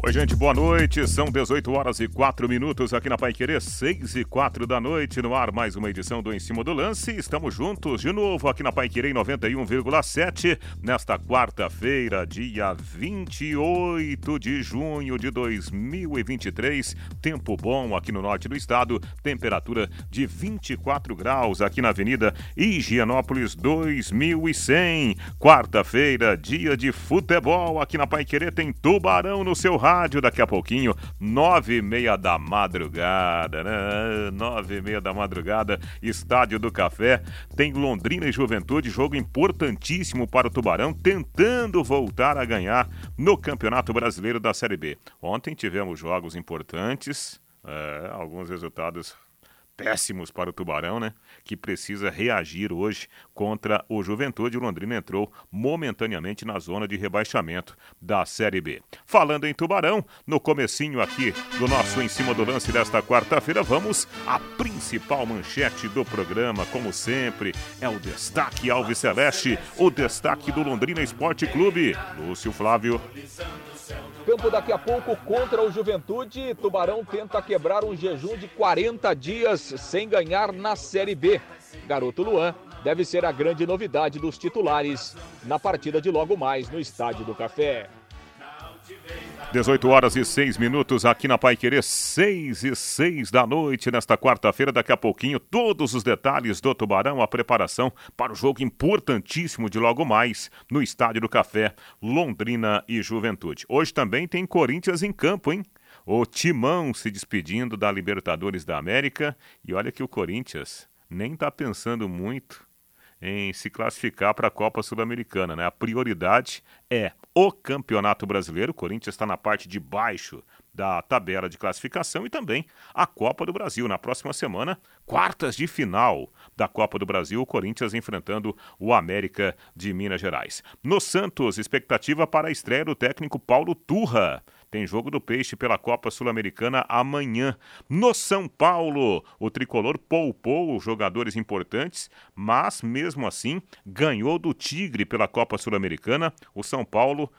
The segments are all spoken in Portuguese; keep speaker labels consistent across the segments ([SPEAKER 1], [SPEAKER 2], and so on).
[SPEAKER 1] Oi, gente, boa noite. São 18 horas e 4 minutos aqui na Pai Querer, 6 e 4 da noite. No ar, mais uma edição do Em Cima do Lance. Estamos juntos de novo aqui na Pai Querer 91,7. Nesta quarta-feira, dia 28 de junho de 2023. Tempo bom aqui no norte do estado. Temperatura de 24 graus aqui na Avenida Higienópolis 2100. Quarta-feira, dia de futebol aqui na Pai Querer. Tem tubarão no seu rádio rádio daqui a pouquinho, nove e meia da madrugada, né? Nove e meia da madrugada, Estádio do Café, tem Londrina e Juventude, jogo importantíssimo para o Tubarão, tentando voltar a ganhar no Campeonato Brasileiro da Série B. Ontem tivemos jogos importantes, é, alguns resultados péssimos para o Tubarão, né? Que precisa reagir hoje contra o Juventude. O Londrina entrou momentaneamente na zona de rebaixamento da Série B. Falando em Tubarão, no comecinho aqui do nosso Em Cima do Lance desta quarta-feira, vamos à principal manchete do programa, como sempre, é o destaque Alves Celeste, o destaque do Londrina Esporte Clube. Lúcio Flávio.
[SPEAKER 2] Campo daqui a pouco contra o Juventude. Tubarão tenta quebrar um jejum de 40 dias sem ganhar na Série B. Garoto Luan deve ser a grande novidade dos titulares na partida de logo mais no Estádio do Café.
[SPEAKER 1] 18 horas e 6 minutos aqui na Pai Querer, 6 e 6 da noite nesta quarta-feira. Daqui a pouquinho, todos os detalhes do Tubarão, a preparação para o jogo importantíssimo de logo mais no Estádio do Café, Londrina e Juventude. Hoje também tem Corinthians em campo, hein? O Timão se despedindo da Libertadores da América. E olha que o Corinthians nem está pensando muito em se classificar para a Copa Sul-Americana. Né? A prioridade é o Campeonato Brasileiro. O Corinthians está na parte de baixo da tabela de classificação e também a Copa do Brasil. Na próxima semana, quartas de final da Copa do Brasil, o Corinthians enfrentando o América de Minas Gerais. No Santos, expectativa para a estreia do técnico Paulo Turra. Tem jogo do Peixe pela Copa Sul-Americana amanhã. No São Paulo, o tricolor poupou jogadores importantes, mas mesmo assim ganhou do Tigre pela Copa Sul-Americana. O São Paulo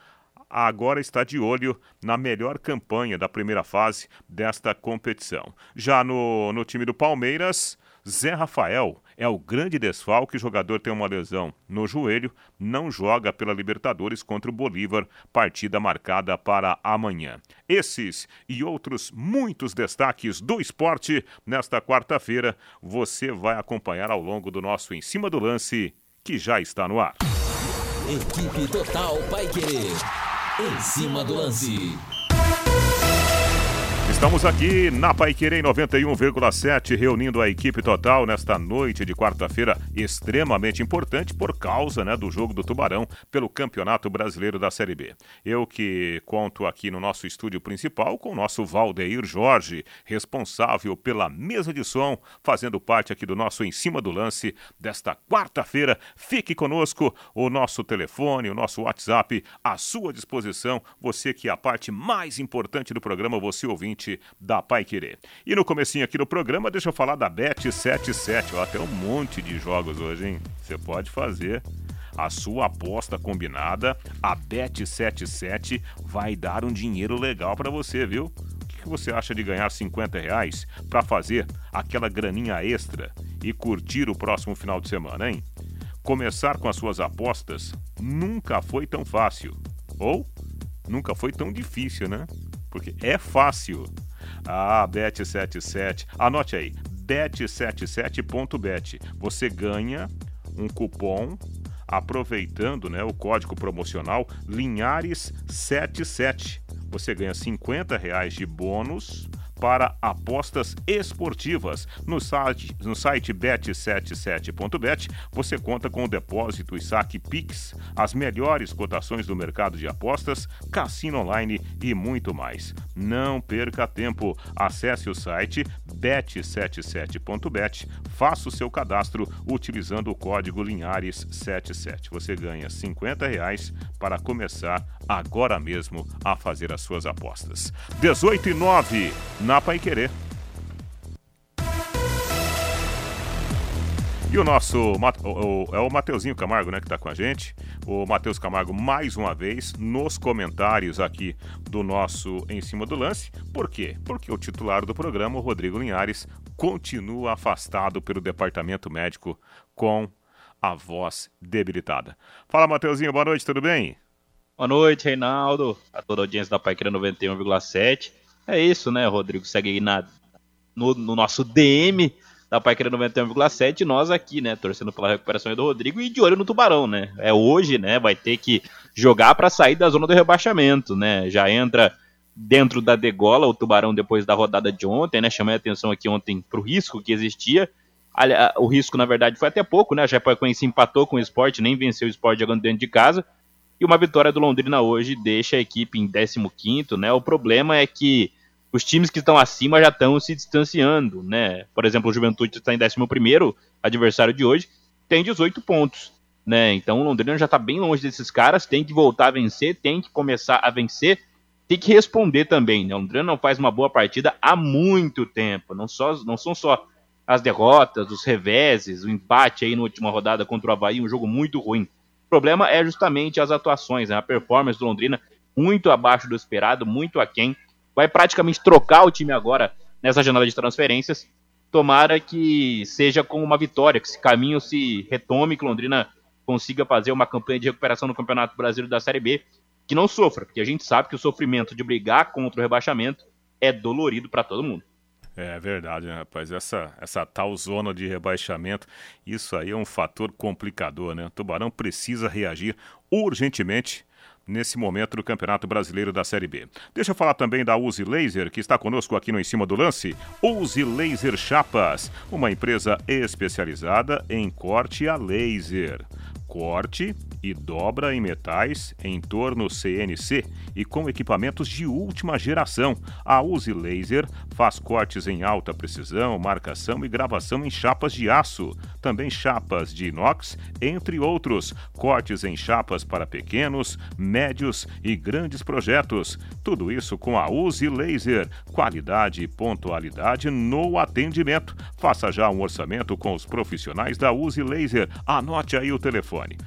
[SPEAKER 1] agora está de olho na melhor campanha da primeira fase desta competição. Já no, no time do Palmeiras, Zé Rafael é o grande desfalque. O jogador tem uma lesão no joelho, não joga pela Libertadores contra o Bolívar, partida marcada para amanhã. Esses e outros muitos destaques do esporte nesta quarta-feira você vai acompanhar ao longo do nosso Em Cima do Lance, que já está no ar.
[SPEAKER 3] Equipe Total Paiquerê. Em cima do lance.
[SPEAKER 1] Estamos aqui na Paiquerê 91,7, reunindo a equipe total nesta noite de quarta-feira, extremamente importante por causa né, do jogo do Tubarão pelo Campeonato Brasileiro da Série B. Eu que conto aqui no nosso estúdio principal com o nosso Valdeir Jorge, responsável pela mesa de som, fazendo parte aqui do nosso Em Cima do Lance desta quarta-feira. Fique conosco, o nosso telefone, o nosso WhatsApp à sua disposição. Você que é a parte mais importante do programa, você ouvinte da Pai Querer. E no comecinho aqui do programa, deixa eu falar da Bet77. Ó, tem um monte de jogos hoje, hein? Você pode fazer a sua aposta combinada. A Bet77 vai dar um dinheiro legal para você, viu? O que você acha de ganhar 50 reais para fazer aquela graninha extra e curtir o próximo final de semana, hein? Começar com as suas apostas nunca foi tão fácil. Ou nunca foi tão difícil, né? Porque é fácil. Ah, Bet77. Anote aí, bet77.bet. Você ganha um cupom aproveitando né, o código promocional Linhares77. Você ganha 50 reais de bônus para apostas esportivas. No site, no site bet77.bet você conta com o depósito e saque Pix, as melhores cotações do mercado de apostas, cassino online e muito mais. Não perca tempo. Acesse o site bet77.bet, faça o seu cadastro utilizando o código Linhares77. Você ganha 50 reais para começar agora mesmo a fazer as suas apostas. 18 e 9 na Pai Querer. E o nosso, é o Mateuzinho Camargo, né, que está com a gente. O Matheus Camargo, mais uma vez, nos comentários aqui do nosso Em Cima do Lance. Por quê? Porque o titular do programa, o Rodrigo Linhares, continua afastado pelo departamento médico com a voz debilitada. Fala, Mateuzinho, boa noite, tudo bem?
[SPEAKER 4] Boa noite, Reinaldo, a toda a audiência da Paiqueira 91,7. É isso, né, Rodrigo? Segue aí na, no, no nosso DM da Paiqueira 91,7 e nós aqui, né, torcendo pela recuperação do Rodrigo e de olho no Tubarão, né? É hoje, né, vai ter que jogar para sair da zona do rebaixamento, né? Já entra dentro da degola o Tubarão depois da rodada de ontem, né? Chamei a atenção aqui ontem pro risco que existia. O risco, na verdade, foi até pouco, né? A Chapecoense empatou com o esporte, nem venceu o esporte jogando dentro de casa. E uma vitória do Londrina hoje deixa a equipe em 15 né? O problema é que os times que estão acima já estão se distanciando, né? Por exemplo, o Juventude está em 11 adversário de hoje, tem 18 pontos, né? Então o Londrina já está bem longe desses caras, tem que voltar a vencer, tem que começar a vencer, tem que responder também, né? O Londrina não faz uma boa partida há muito tempo, não, só, não são só as derrotas, os reveses, o empate aí na última rodada contra o Havaí, um jogo muito ruim. O problema é justamente as atuações, né? a performance do Londrina muito abaixo do esperado, muito aquém vai praticamente trocar o time agora nessa janela de transferências. Tomara que seja com uma vitória, que esse caminho se retome, que Londrina consiga fazer uma campanha de recuperação no Campeonato Brasileiro da Série B, que não sofra, porque a gente sabe que o sofrimento de brigar contra o rebaixamento é dolorido para todo mundo.
[SPEAKER 1] É verdade, né, rapaz? Essa, essa tal zona de rebaixamento, isso aí é um fator complicador, né? O Tubarão precisa reagir urgentemente nesse momento do Campeonato Brasileiro da Série B. Deixa eu falar também da Uzi Laser, que está conosco aqui no Em Cima do Lance. Uzi Laser Chapas, uma empresa especializada em corte a laser corte e dobra em metais em torno CNC e com equipamentos de última geração. A Uzi Laser faz cortes em alta precisão, marcação e gravação em chapas de aço, também chapas de inox, entre outros. Cortes em chapas para pequenos, médios e grandes projetos. Tudo isso com a Uzi Laser. Qualidade e pontualidade no atendimento. Faça já um orçamento com os profissionais da Uzi Laser. Anote aí o telefone telefone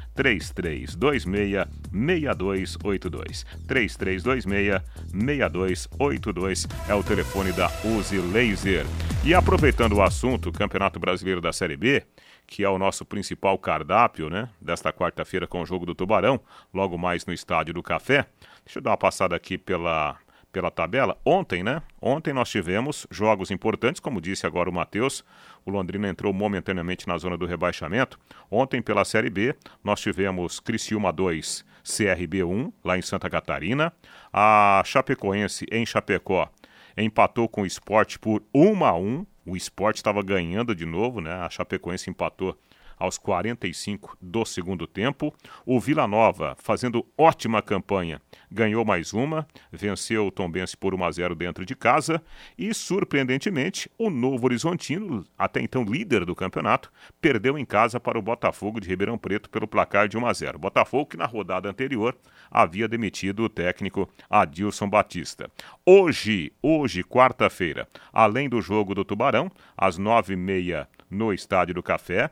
[SPEAKER 1] 3326 6282. 3326 6282 é o telefone da Use Laser. E aproveitando o assunto Campeonato Brasileiro da Série B, que é o nosso principal cardápio, né, desta quarta-feira com o jogo do Tubarão, logo mais no Estádio do Café. Deixa eu dar uma passada aqui pela pela tabela. Ontem, né? Ontem nós tivemos jogos importantes, como disse agora o Matheus. O Londrina entrou momentaneamente na zona do rebaixamento. Ontem, pela Série B, nós tivemos Criciúma 2, CRB 1, lá em Santa Catarina. A Chapecoense, em Chapecó, empatou com o Esporte por 1 a 1 O Esporte estava ganhando de novo, né? A Chapecoense empatou aos 45 do segundo tempo. O Vila Nova, fazendo ótima campanha, ganhou mais uma, venceu o Tombense por 1 a 0 dentro de casa e, surpreendentemente, o Novo Horizontino, até então líder do campeonato, perdeu em casa para o Botafogo de Ribeirão Preto pelo placar de 1 a 0. Botafogo que na rodada anterior havia demitido o técnico Adilson Batista. Hoje, hoje, quarta-feira, além do jogo do Tubarão, às nove e meia no Estádio do Café,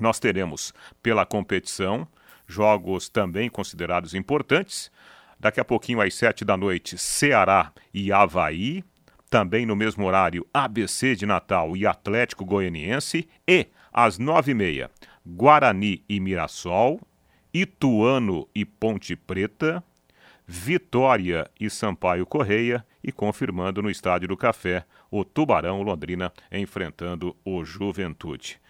[SPEAKER 1] nós teremos pela competição jogos também considerados importantes. Daqui a pouquinho, às sete da noite, Ceará e Havaí. Também no mesmo horário, ABC de Natal e Atlético Goianiense. E, às nove e meia, Guarani e Mirassol. Ituano e Ponte Preta. Vitória e Sampaio Correia. E confirmando no Estádio do Café, o Tubarão Londrina enfrentando o Juventude.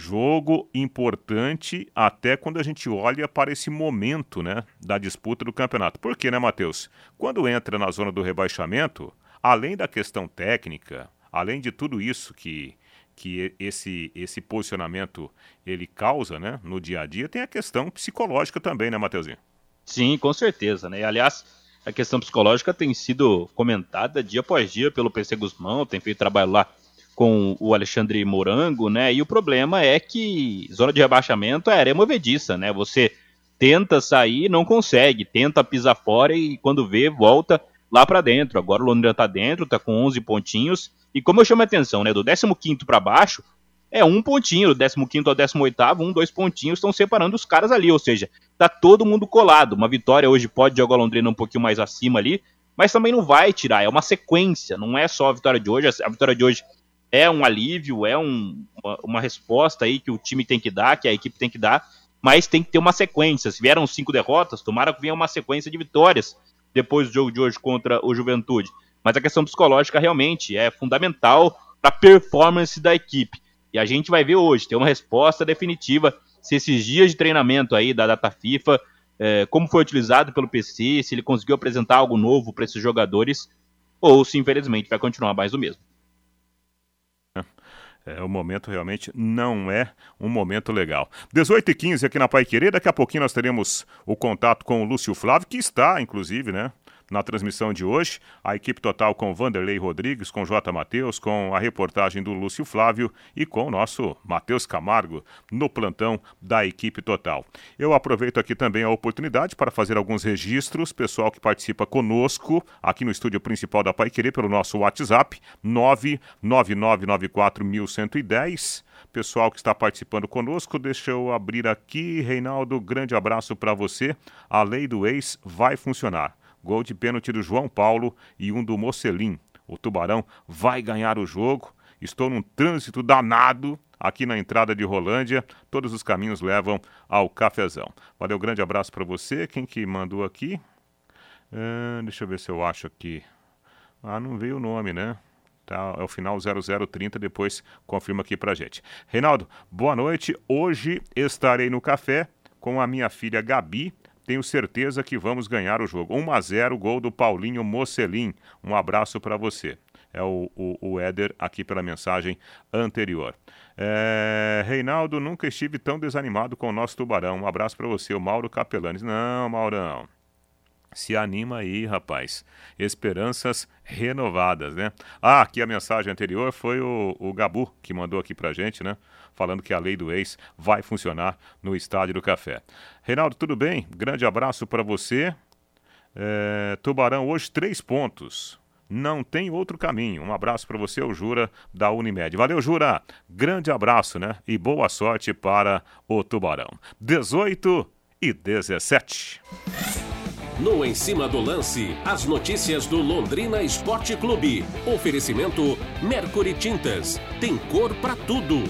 [SPEAKER 1] Jogo importante até quando a gente olha para esse momento né, da disputa do campeonato. Por quê, né, Matheus? Quando entra na zona do rebaixamento, além da questão técnica, além de tudo isso que, que esse, esse posicionamento ele causa né, no dia a dia, tem a questão psicológica também, né, Matheusinho?
[SPEAKER 4] Sim, com certeza. Né? Aliás, a questão psicológica tem sido comentada dia após dia pelo PC Guzmão, tem feito trabalho lá com o Alexandre Morango, né? E o problema é que zona de rebaixamento é areia movediça, né? Você tenta sair, não consegue, tenta pisar fora e quando vê, volta lá para dentro. Agora o Londrina tá dentro, tá com 11 pontinhos. E como eu chamo a atenção, né, do 15º para baixo, é um pontinho, o 15 ao 18, um, dois pontinhos estão separando os caras ali, ou seja, tá todo mundo colado. Uma vitória hoje pode jogar o Londrina um pouquinho mais acima ali, mas também não vai tirar, é uma sequência, não é só a vitória de hoje. A vitória de hoje é um alívio, é um, uma, uma, resposta aí que o time tem que dar, que a equipe tem que dar, mas tem que ter uma sequência. Se vieram cinco derrotas, tomara que venha uma sequência de vitórias depois do jogo de hoje contra o Juventude. Mas a questão psicológica realmente é fundamental para a performance da equipe. E a gente vai ver hoje, ter uma resposta definitiva se esses dias de treinamento aí da data FIFA, é, como foi utilizado pelo PC, se ele conseguiu apresentar algo novo para esses jogadores, ou se infelizmente vai continuar mais do mesmo.
[SPEAKER 1] É, o momento realmente não é um momento legal. 18 e 15 aqui na Pai Querer, daqui a pouquinho nós teremos o contato com o Lúcio Flávio, que está, inclusive, né, na transmissão de hoje. A equipe total com Vanderlei Rodrigues, com J. Matheus, com a reportagem do Lúcio Flávio e com o nosso Matheus Camargo no plantão da equipe total. Eu aproveito aqui também a oportunidade para fazer alguns registros, pessoal que participa conosco aqui no estúdio principal da Pai Querer pelo nosso WhatsApp 99994110 pessoal que está participando conosco. Deixa eu abrir aqui. Reinaldo, grande abraço para você. A lei do ex vai funcionar. Gol de pênalti do João Paulo e um do Mocelim. O Tubarão vai ganhar o jogo. Estou num trânsito danado aqui na entrada de Rolândia. Todos os caminhos levam ao cafezão. Valeu, grande abraço para você. Quem que mandou aqui? Uh, deixa eu ver se eu acho aqui. Ah, não veio o nome, né? Tá, é o final 0030, depois confirma aqui pra gente. Reinaldo, boa noite. Hoje estarei no café com a minha filha Gabi tenho certeza que vamos ganhar o jogo. 1 a 0 gol do Paulinho Mocelin. Um abraço para você. É o, o, o Éder aqui pela mensagem anterior. É, Reinaldo, nunca estive tão desanimado com o nosso tubarão. Um abraço para você, o Mauro Capelanes. Não, Maurão. Se anima aí, rapaz. Esperanças renovadas, né? Ah, aqui a mensagem anterior foi o, o Gabu que mandou aqui pra gente, né? falando que a lei do ex vai funcionar no Estádio do Café. Reinaldo, tudo bem? Grande abraço para você. É, Tubarão, hoje três pontos. Não tem outro caminho. Um abraço para você, o Jura, da Unimed. Valeu, Jura. Grande abraço, né? E boa sorte para o Tubarão. 18 e 17.
[SPEAKER 3] No Em Cima do Lance, as notícias do Londrina Esporte Clube. Oferecimento Mercury Tintas. Tem cor para tudo.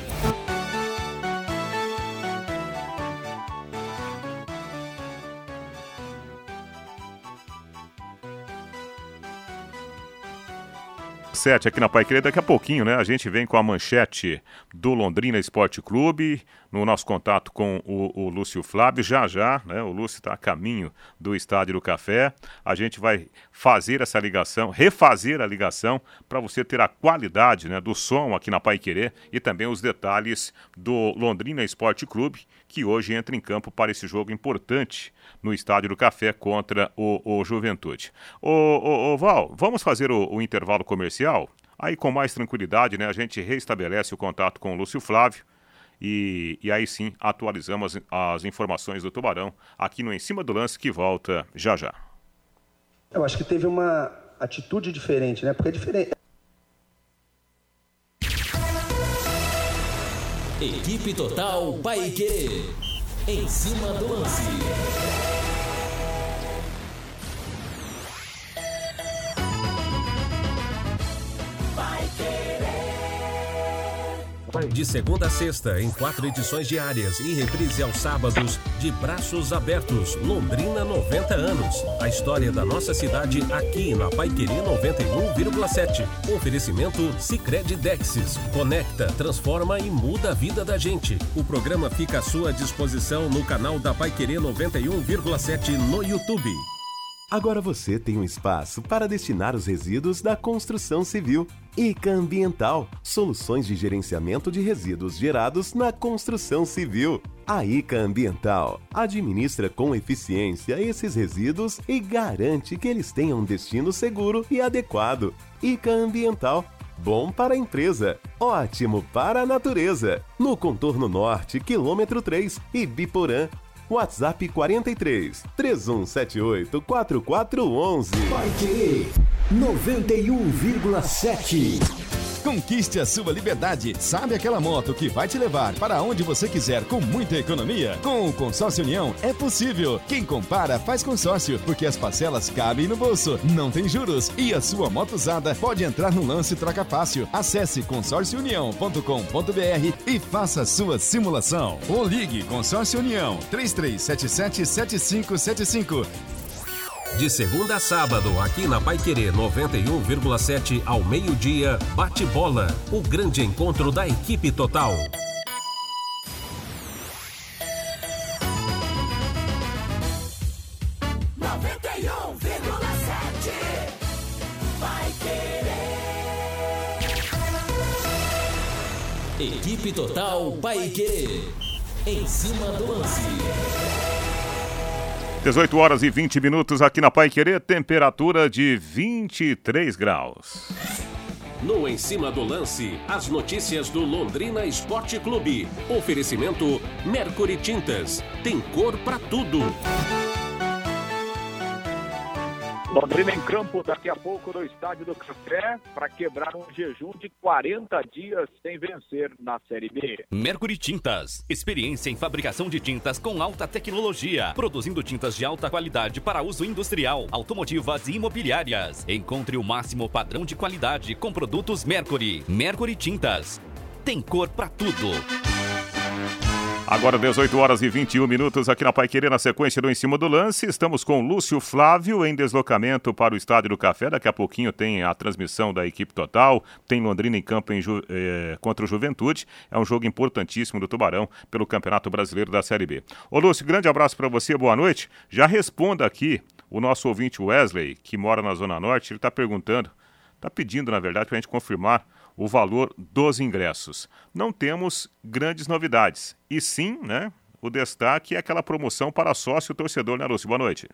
[SPEAKER 1] 7 aqui na Pai Querer. Daqui a pouquinho, né? A gente vem com a manchete do Londrina Esporte Clube, no nosso contato com o, o Lúcio Flávio. Já já, né? O Lúcio está a caminho do Estádio do Café. A gente vai fazer essa ligação, refazer a ligação, para você ter a qualidade né, do som aqui na Pai Querer e também os detalhes do Londrina Esporte Clube, que hoje entra em campo para esse jogo importante no Estádio do Café contra o, o Juventude. Ô, Val, vamos fazer o, o intervalo comercial? Aí, com mais tranquilidade, né, a gente reestabelece o contato com o Lúcio Flávio. E, e aí sim atualizamos as, as informações do Tubarão aqui no Em Cima do Lance que volta já já.
[SPEAKER 5] Eu acho que teve uma atitude diferente, né? Porque é diferente.
[SPEAKER 3] Equipe Total Paique. Em cima do lance. De segunda a sexta, em quatro edições diárias e reprise aos sábados, de braços abertos, Londrina 90 anos. A história da nossa cidade aqui na Paiquerê 91,7. Oferecimento Sicredi Dexis. Conecta, transforma e muda a vida da gente. O programa fica à sua disposição no canal da Paiquerê 91,7 no YouTube.
[SPEAKER 6] Agora você tem um espaço para destinar os resíduos da construção civil. ICA Ambiental soluções de gerenciamento de resíduos gerados na construção civil. A ICA Ambiental administra com eficiência esses resíduos e garante que eles tenham um destino seguro e adequado. ICA Ambiental bom para a empresa, ótimo para a natureza. No contorno norte, quilômetro 3, Ibiporã, WhatsApp 43 3178 4411.
[SPEAKER 7] Vai querer 91,7. Conquiste a sua liberdade. Sabe aquela moto que vai te levar para onde você quiser com muita economia? Com o Consórcio União é possível. Quem compara faz consórcio, porque as parcelas cabem no bolso, não tem juros e a sua moto usada pode entrar no lance troca fácil. Acesse consórciounião.com.br e faça sua simulação. Ou ligue Consórcio União 3377 7575.
[SPEAKER 3] De segunda a sábado, aqui na Pai Querer 91,7 ao meio-dia, bate bola. O grande encontro da equipe total.
[SPEAKER 8] Equipe Total Paique. Em cima do lance.
[SPEAKER 1] 18 horas e 20 minutos aqui na Pai Querer, temperatura de 23 graus.
[SPEAKER 3] No Em Cima do Lance, as notícias do Londrina Esporte Clube. Oferecimento Mercury Tintas. Tem cor para tudo.
[SPEAKER 2] Londrina em campo daqui a pouco no Estádio do Café para quebrar um jejum de 40 dias sem vencer na Série B.
[SPEAKER 9] Mercury Tintas. Experiência em fabricação de tintas com alta tecnologia. Produzindo tintas de alta qualidade para uso industrial, automotivas e imobiliárias. Encontre o máximo padrão de qualidade com produtos Mercury. Mercury Tintas. Tem cor para tudo.
[SPEAKER 1] Agora 18 horas e 21 minutos aqui na Paiquerê, na sequência do Em Cima do Lance. Estamos com Lúcio Flávio em deslocamento para o Estádio do Café. Daqui a pouquinho tem a transmissão da equipe total. Tem Londrina em campo em eh, contra o Juventude. É um jogo importantíssimo do Tubarão pelo Campeonato Brasileiro da Série B. Ô Lúcio, grande abraço para você, boa noite. Já responda aqui o nosso ouvinte Wesley, que mora na Zona Norte. Ele está perguntando, está pedindo, na verdade, para a gente confirmar o valor dos ingressos. Não temos grandes novidades. E sim, né, o destaque é aquela promoção para sócio torcedor, né, Lúcio? Boa noite.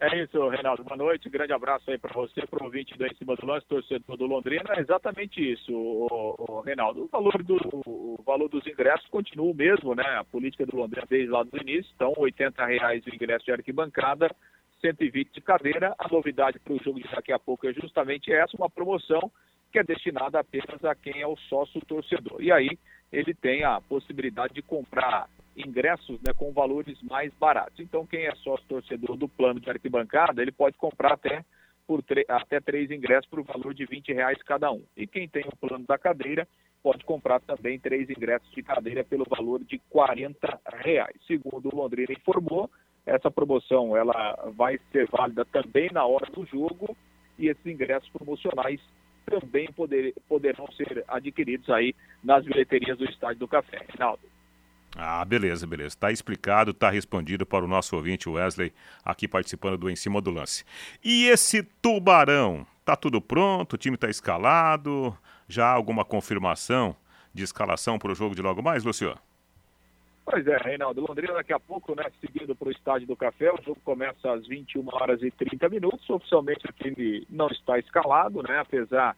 [SPEAKER 2] É isso, Reinaldo. Boa noite. Grande abraço aí para você, para o ouvinte do Em Cima do Lance, torcedor do Londrina. É exatamente isso, o, o, Reinaldo. O valor, do, o valor dos ingressos continua o mesmo, né? A política do Londrina desde lá do início. Então, R$ reais o ingresso de arquibancada, 120 de cadeira. A novidade para o jogo de daqui a pouco é justamente essa, uma promoção que é destinada apenas a quem é o sócio torcedor. E aí ele tem a possibilidade de comprar ingressos né, com valores mais baratos. Então, quem é sócio torcedor do plano de arquibancada, ele pode comprar até, por até três ingressos por valor de 20 reais cada um. E quem tem o plano da cadeira pode comprar também três ingressos de cadeira pelo valor de 40 reais. Segundo o Londrina informou, essa promoção ela vai ser válida também na hora do jogo e esses ingressos promocionais também poder, poderão ser adquiridos aí nas bilheterias do Estádio do Café. Reinaldo.
[SPEAKER 1] Ah, beleza, beleza. Está explicado, está respondido para o nosso ouvinte Wesley, aqui participando do Em Cima do Lance. E esse tubarão? Tá tudo pronto? O time está escalado? Já há alguma confirmação de escalação para o jogo de logo mais, Luciano?
[SPEAKER 2] Pois é, Reinaldo. Londrina daqui a pouco, né, seguindo para o Estádio do Café. O jogo começa às 21 horas e 30 minutos. Oficialmente o time não está escalado, né, apesar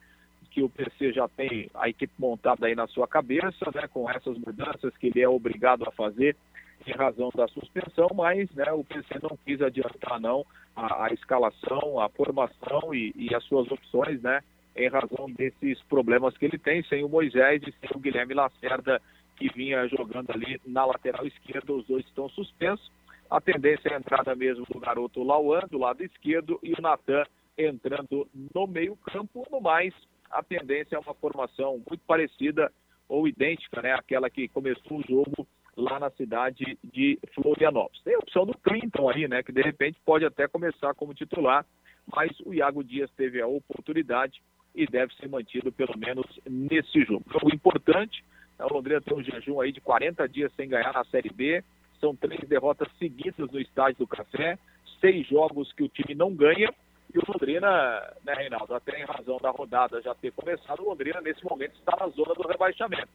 [SPEAKER 2] que o PC já tem a equipe montada aí na sua cabeça, né, com essas mudanças que ele é obrigado a fazer em razão da suspensão, mas né, o PC não quis adiantar não a, a escalação, a formação e, e, as suas opções, né, em razão desses problemas que ele tem, sem o Moisés e sem o Guilherme Lacerda que vinha jogando ali na lateral esquerda, os dois estão suspensos. A tendência é a entrada mesmo do garoto Lauan, do lado esquerdo, e o Natan entrando no meio-campo. No mais, a tendência é uma formação muito parecida ou idêntica, né? Aquela que começou o jogo lá na cidade de Florianópolis. Tem a opção do Clinton aí, né? Que de repente pode até começar como titular, mas o Iago Dias teve a oportunidade e deve ser mantido pelo menos nesse jogo. Jogo importante, o Londrina tem um jejum aí de 40 dias sem ganhar na Série B. São três derrotas seguidas no Estádio do Café, seis jogos que o time não ganha. E o Londrina, né, Reinaldo, até em razão da rodada já ter começado, o Londrina nesse momento está na zona do rebaixamento.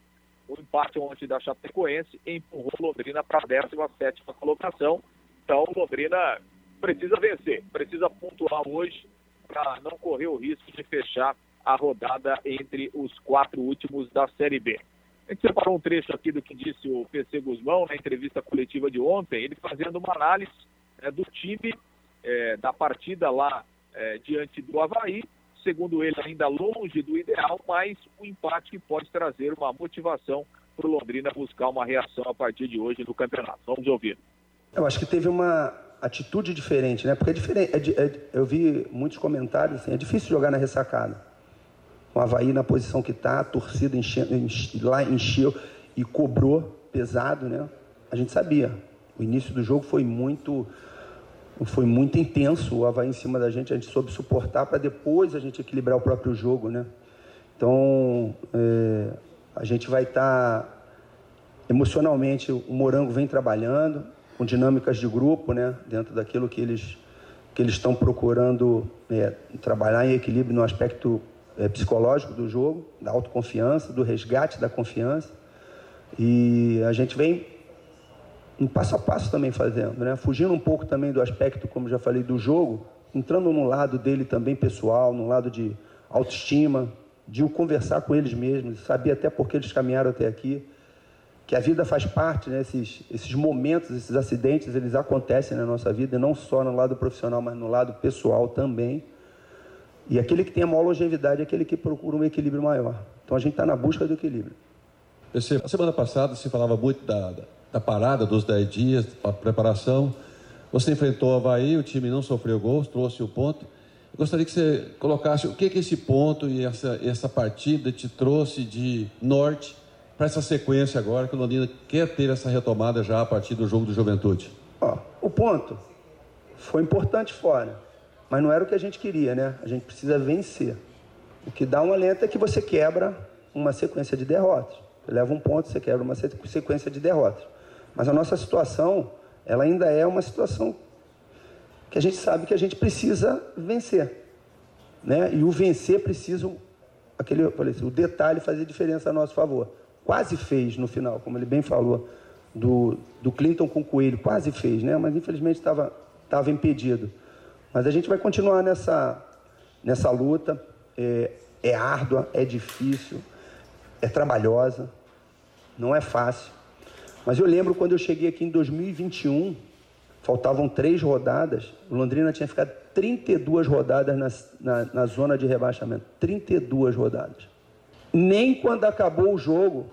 [SPEAKER 2] O empate ontem da Chapecoense empurrou o Londrina para a 17 colocação. Então o Londrina precisa vencer, precisa pontuar hoje para não correr o risco de fechar a rodada entre os quatro últimos da Série B. A gente separou um trecho aqui do que disse o PC Guzmão na entrevista coletiva de ontem, ele fazendo uma análise é, do time é, da partida lá é, diante do Havaí, segundo ele, ainda longe do ideal, mas um empate que pode trazer uma motivação para o Londrina buscar uma reação a partir de hoje no campeonato. Vamos ouvir.
[SPEAKER 5] Eu acho que teve uma atitude diferente, né? Porque é diferente. É, é, eu vi muitos comentários assim, é difícil jogar na ressacada. O Havaí na posição que está, a torcida enche, enche, lá encheu e cobrou pesado, né? A gente sabia. O início do jogo foi muito foi muito intenso o Havaí em cima da gente, a gente soube suportar para depois a gente equilibrar o próprio jogo, né? Então, é, a gente vai estar tá, emocionalmente, o Morango vem trabalhando com dinâmicas de grupo, né? Dentro daquilo que eles que eles estão procurando é, trabalhar em equilíbrio no aspecto é, psicológico do jogo, da autoconfiança, do resgate da confiança. E a gente vem um passo a passo também fazendo, né? Fugindo um pouco também do aspecto, como já falei, do jogo, entrando no lado dele também pessoal, no lado de autoestima, de o conversar com eles mesmos, saber até por que eles caminharam até aqui, que a vida faz parte, né? Esses, esses momentos, esses acidentes, eles acontecem na nossa vida, não só no lado profissional, mas no lado pessoal também. E aquele que tem a maior longevidade é aquele que procura um equilíbrio maior. Então a gente está na busca do equilíbrio.
[SPEAKER 10] A semana passada se falava muito da, da da parada dos 10 dias, a preparação. Você enfrentou o Havaí, o time não sofreu gols, trouxe o ponto. Eu gostaria que você colocasse o que, que esse ponto e essa, essa partida te trouxe de norte para essa sequência agora, que o Londrina quer ter essa retomada já a partir do jogo do Juventude.
[SPEAKER 5] Ó, o ponto foi importante fora, mas não era o que a gente queria, né? A gente precisa vencer. O que dá um alento é que você quebra uma sequência de derrotas. Você leva um ponto, você quebra uma sequência de derrotas. Mas a nossa situação, ela ainda é uma situação que a gente sabe que a gente precisa vencer. Né? E o vencer precisa, aquele, assim, o detalhe fazer diferença a nosso favor. Quase fez no final, como ele bem falou, do, do Clinton com o Coelho, quase fez, né? mas infelizmente estava impedido. Mas a gente vai continuar nessa, nessa luta. É, é árdua, é difícil, é trabalhosa, não é fácil. Mas eu lembro quando eu cheguei aqui em 2021, faltavam três rodadas, o Londrina tinha ficado 32 rodadas na, na, na zona de rebaixamento. 32 rodadas. Nem quando acabou o jogo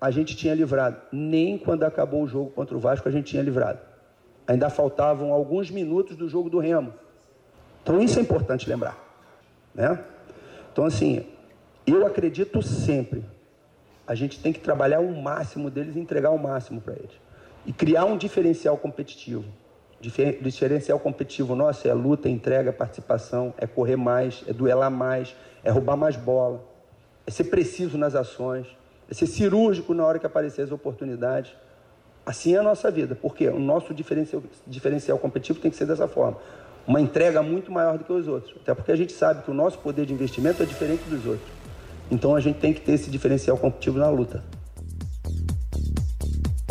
[SPEAKER 5] a gente tinha livrado. Nem quando acabou o jogo contra o Vasco a gente tinha livrado. Ainda faltavam alguns minutos do jogo do Remo. Então isso é importante lembrar. Né? Então, assim, eu acredito sempre a gente tem que trabalhar o máximo deles e entregar o máximo para eles. E criar um diferencial competitivo. Diferencial competitivo nosso é luta, entrega, participação, é correr mais, é duelar mais, é roubar mais bola, é ser preciso nas ações, é ser cirúrgico na hora que aparecer as oportunidades. Assim é a nossa vida, porque o nosso diferencial, diferencial competitivo tem que ser dessa forma. Uma entrega muito maior do que os outros. Até porque a gente sabe que o nosso poder de investimento é diferente dos outros. Então a gente tem que ter esse diferencial competitivo na luta.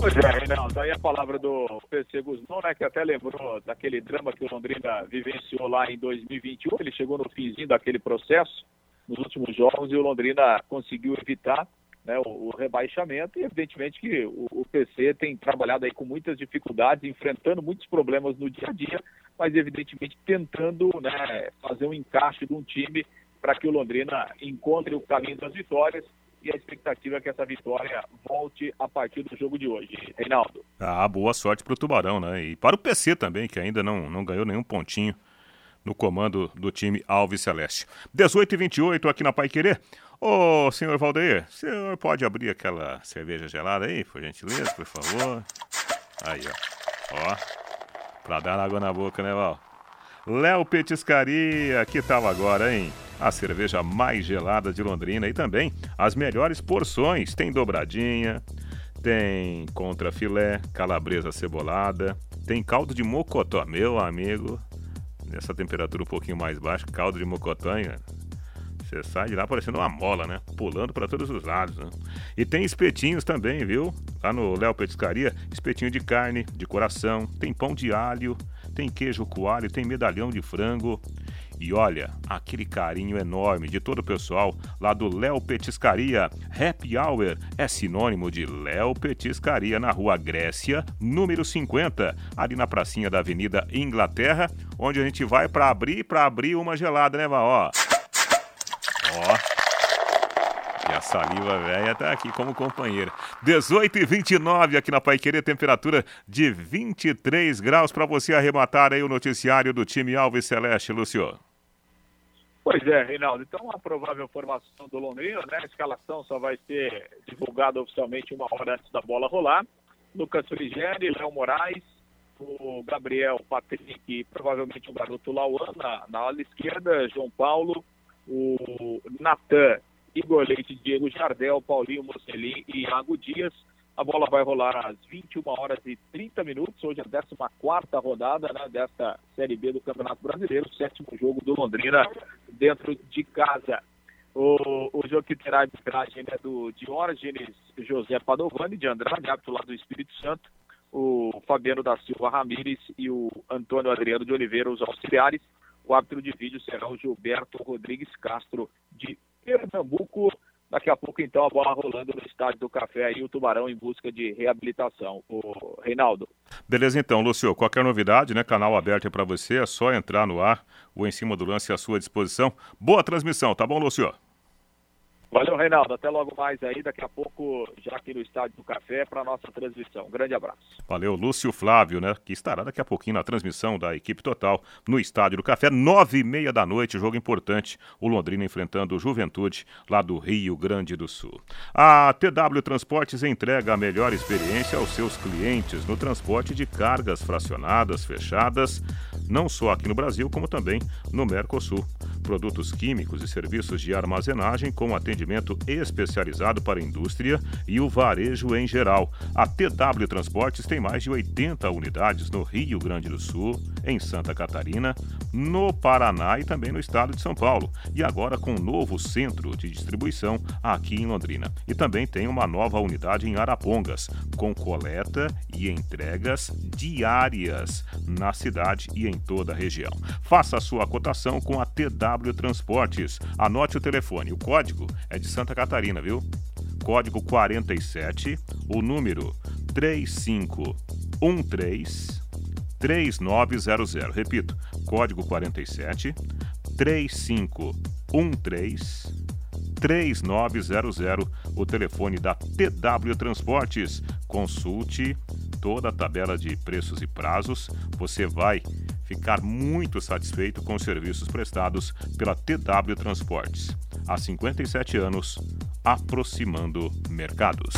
[SPEAKER 2] Pois é, Reinaldo, aí a palavra do PC Guzmão, né, que até lembrou daquele drama que o Londrina vivenciou lá em 2021. Ele chegou no finzinho daquele processo, nos últimos jogos, e o Londrina conseguiu evitar né, o, o, rebaixamento. E evidentemente que o, o, PC tem trabalhado aí com muitas dificuldades, enfrentando muitos problemas no dia a dia, mas evidentemente tentando né, fazer um encaixe de um time para que o Londrina encontre o caminho das vitórias e a expectativa é que essa vitória volte a partir do jogo de hoje. Reinaldo.
[SPEAKER 1] Ah, boa sorte para o Tubarão, né? E para o PC também, que ainda não, não ganhou nenhum pontinho no comando do time Alves Celeste. 18 e 28 aqui na Pai Querer. Ô, senhor Valdeir, o senhor pode abrir aquela cerveja gelada aí, por gentileza, por favor? Aí, ó. Ó, pra dar água na boca, né, Val? Léo Petiscaria, que tal agora, hein? A cerveja mais gelada de Londrina e também as melhores porções. Tem dobradinha, tem contra filé, calabresa cebolada, tem caldo de mocotó, meu amigo. Nessa temperatura um pouquinho mais baixa, caldo de mocotó, hein? Você sai de lá parecendo uma mola, né? Pulando para todos os lados. Né? E tem espetinhos também, viu? Lá no Léo Petiscaria, espetinho de carne, de coração, tem pão de alho, tem queijo coalho, tem medalhão de frango. E olha, aquele carinho enorme de todo o pessoal lá do Léo Petiscaria. Happy Hour é sinônimo de Léo Petiscaria na Rua Grécia, número 50, ali na pracinha da Avenida Inglaterra, onde a gente vai para abrir para abrir uma gelada, né, Ó. Ó. E a saliva velha tá aqui como companheira. 18 e 29 aqui na Paiquerê, temperatura de 23 graus para você arrematar aí o noticiário do time Alves Celeste, Lúcio.
[SPEAKER 2] Pois é, Reinaldo. Então, a provável formação do Londrina, né? A escalação só vai ser divulgada oficialmente uma hora antes da bola rolar. Lucas Frigeri, Léo Moraes, o Gabriel Patrick, provavelmente o garoto Lauan na, na ala esquerda, João Paulo, o Natan, Igor Leite, Diego Jardel, Paulinho Mocelin e Iago Dias. A bola vai rolar às 21 horas e 30 minutos. Hoje é a 14 rodada né, desta Série B do Campeonato Brasileiro, sétimo jogo do Londrina dentro de casa. O, o jogo que terá a arbitragem né, do Diógenes José Padovani, de Andrade, árbitro lá do Espírito Santo, o Fabiano da Silva Ramires e o Antônio Adriano de Oliveira, os auxiliares. O árbitro de vídeo será o Gilberto Rodrigues Castro, de Pernambuco. Daqui a pouco, então, a bola rolando no estádio do Café e o Tubarão em busca de reabilitação. O Reinaldo.
[SPEAKER 1] Beleza, então, Lúcio. Qualquer novidade, né? Canal aberto é para você, é só entrar no ar. O Em Cima do Lance à sua disposição. Boa transmissão, tá bom, Lúcio?
[SPEAKER 2] Valeu, Reinaldo. Até logo mais aí, daqui a pouco, já aqui no Estádio do Café, para nossa transmissão. grande abraço.
[SPEAKER 1] Valeu, Lúcio Flávio, né? Que estará daqui a pouquinho na transmissão da equipe total no Estádio do Café, nove e meia da noite, jogo importante. O Londrina enfrentando o Juventude, lá do Rio Grande do Sul. A TW Transportes entrega a melhor experiência aos seus clientes no transporte de cargas fracionadas, fechadas, não só aqui no Brasil, como também no Mercosul. Produtos químicos e serviços de armazenagem com atendimento atendimento especializado para a indústria e o varejo em geral. A TW Transportes tem mais de 80 unidades no Rio Grande do Sul, em Santa Catarina, no Paraná e também no estado de São Paulo. E agora com um novo centro de distribuição aqui em Londrina. E também tem uma nova unidade em Arapongas, com coleta e entregas diárias na cidade e em toda a região. Faça a sua cotação com a TW Transportes. Anote o telefone. O código é de Santa Catarina, viu? Código 47, o número 3513 3900. Repito, código 47 3513 3900, o telefone da TW Transportes. Consulte toda a tabela de preços e prazos. Você vai ficar muito satisfeito com os serviços prestados pela TW Transportes. Há 57 anos, aproximando mercados.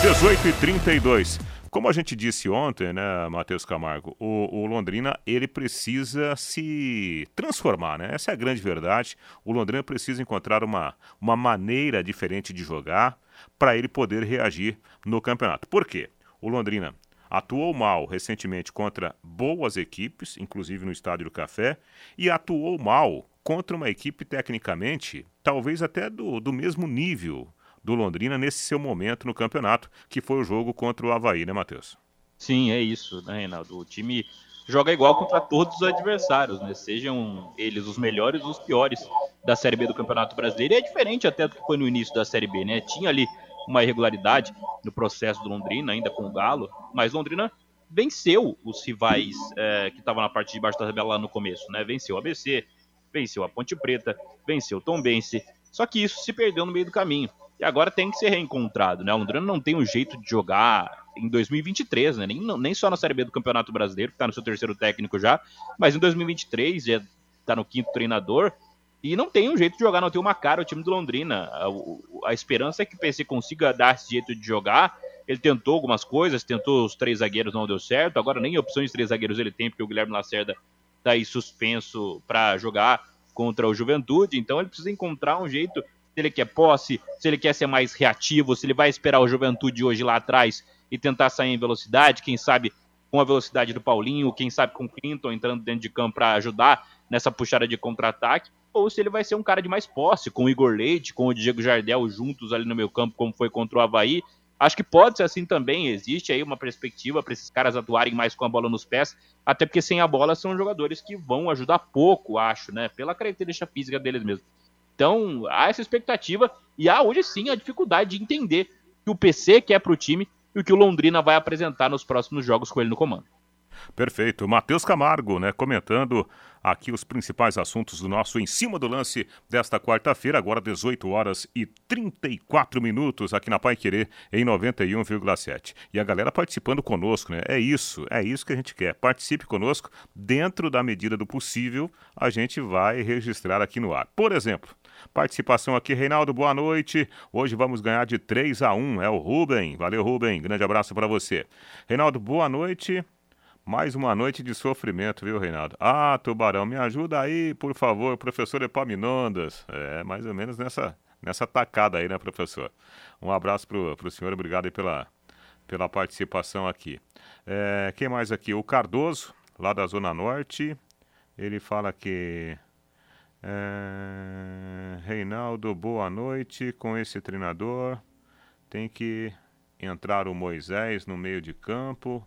[SPEAKER 1] 18 e 32. Como a gente disse ontem, né, Matheus Camargo, o, o, Londrina ele precisa se transformar, né? Essa é a grande verdade. O Londrina precisa encontrar uma, uma maneira diferente de jogar para ele poder reagir no campeonato. Por quê? O Londrina atuou mal recentemente contra boas equipes, inclusive no Estádio do Café, e atuou mal contra uma equipe tecnicamente, talvez até do, do mesmo nível do Londrina nesse seu momento no campeonato, que foi o jogo contra o Havaí, né, Matheus?
[SPEAKER 4] Sim, é isso, né, Reinaldo? O time joga igual contra todos os adversários, né? Sejam eles os melhores ou os piores da Série B do Campeonato Brasileiro. E é diferente até do que foi no início da Série B, né? Tinha ali uma irregularidade no processo do Londrina, ainda com o Galo, mas Londrina venceu os rivais é, que estavam na parte de baixo da tabela lá no começo, né? Venceu o ABC, venceu a Ponte Preta, venceu o Tombense, só que isso se perdeu no meio do caminho e agora tem que ser reencontrado, né? O Londrina não tem um jeito de jogar em 2023, né? Nem, nem só na Série B do Campeonato Brasileiro, que tá no seu terceiro técnico já, mas em 2023 já tá no quinto treinador e não tem um jeito de jogar, não tem uma cara o time do Londrina. A, a esperança é que o PC consiga dar esse jeito de jogar. Ele tentou algumas coisas, tentou os três zagueiros, não deu certo. Agora nem opções de três zagueiros ele tem, porque o Guilherme Lacerda tá aí suspenso para jogar contra o Juventude. Então ele precisa encontrar um jeito se ele quer posse, se ele quer ser mais reativo, se ele vai esperar o Juventude hoje lá atrás e tentar sair em velocidade, quem sabe com a velocidade do Paulinho, quem sabe com o Clinton entrando dentro de campo para ajudar nessa puxada de contra-ataque, ou se ele vai ser um cara de mais posse, com o Igor Leite, com o Diego Jardel juntos ali no meio campo, como foi contra o Havaí. Acho que pode ser assim também, existe aí uma perspectiva para esses caras atuarem mais com a bola nos pés, até porque sem a bola são jogadores que vão ajudar pouco, acho, né? Pela característica física deles mesmo. Então, há essa expectativa e há hoje sim a dificuldade de entender que o PC quer para o time e o que o Londrina vai apresentar nos próximos jogos com ele no comando.
[SPEAKER 1] Perfeito. Matheus Camargo, né, comentando aqui os principais assuntos do nosso Em Cima do Lance desta quarta-feira, agora 18 horas e 34 minutos aqui na Pai Querer em 91,7. E a galera participando conosco, né? É isso, é isso que a gente quer. Participe conosco, dentro da medida do possível, a gente vai registrar aqui no ar. Por exemplo, participação aqui, Reinaldo, boa noite. Hoje vamos ganhar de 3 a 1. É o Rubem. Valeu, Rubem. Grande abraço para você. Reinaldo, boa noite. Mais uma noite de sofrimento, viu, Reinaldo? Ah, Tubarão, me ajuda aí, por favor, professor Epaminondas. É, mais ou menos nessa, nessa tacada aí, né, professor? Um abraço pro, pro senhor, obrigado aí pela, pela participação aqui. É, quem mais aqui? O Cardoso, lá da Zona Norte. Ele fala que. É, Reinaldo, boa noite com esse treinador. Tem que entrar o Moisés no meio de campo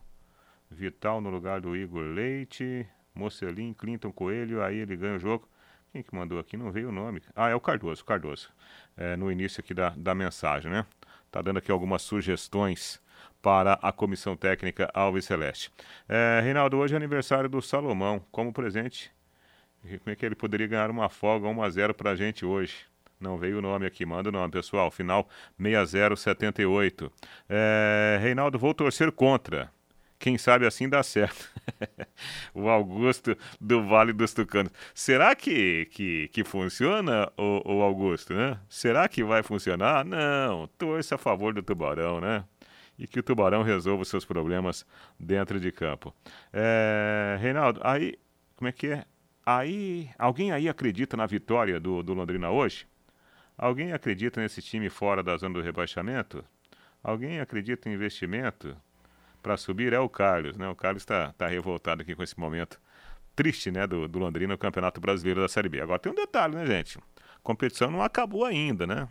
[SPEAKER 1] Vital no lugar do Igor Leite, Mocelin, Clinton Coelho, aí ele ganha o jogo. Quem que mandou aqui? Não veio o nome. Ah, é o Cardoso, Cardoso. É, no início aqui da, da mensagem, né? Tá dando aqui algumas sugestões para a comissão técnica Alves Celeste. É, Reinaldo, hoje é aniversário do Salomão. Como presente, como é que ele poderia ganhar uma folga 1 a 0 para a gente hoje? Não veio o nome aqui, manda o nome, pessoal. Final 6078. É, Reinaldo, vou torcer contra. Quem sabe assim dá certo. o Augusto do Vale dos Tucanos. Será que, que, que funciona, o, o Augusto, né? Será que vai funcionar? Não, torça a favor do Tubarão, né? E que o Tubarão resolva os seus problemas dentro de campo. É, Reinaldo, aí, como é que é? Aí, alguém aí acredita na vitória do, do Londrina hoje? Alguém acredita nesse time fora da zona do rebaixamento? Alguém acredita em investimento? Para subir é o Carlos, né? O Carlos está tá revoltado aqui com esse momento triste, né, do, do Londrina no Campeonato Brasileiro da Série B. Agora tem um detalhe, né, gente? A competição não acabou ainda, né?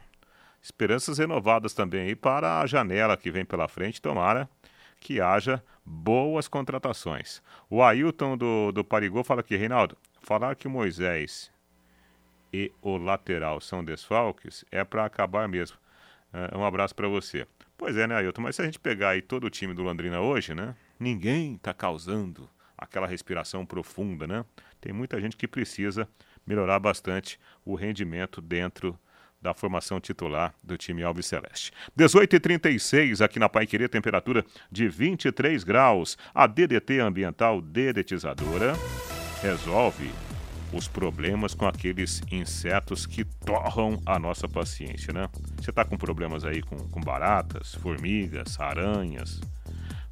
[SPEAKER 1] Esperanças renovadas também aí para a janela que vem pela frente, tomara que haja boas contratações. O Ailton do, do Parigô fala aqui, Reinaldo, falar que o Moisés e o lateral são desfalques é para acabar mesmo. Uh, um abraço para você. Pois é, né, Ailton? Mas se a gente pegar aí todo o time do Londrina hoje, né? Ninguém está causando aquela respiração profunda, né? Tem muita gente que precisa melhorar bastante o rendimento dentro da formação titular do time Alves Celeste. 18h36 aqui na Pai temperatura de 23 graus. A DDT Ambiental Dedetizadora resolve os problemas com aqueles insetos que torram a nossa paciência, né? Você está com problemas aí com, com baratas, formigas, aranhas,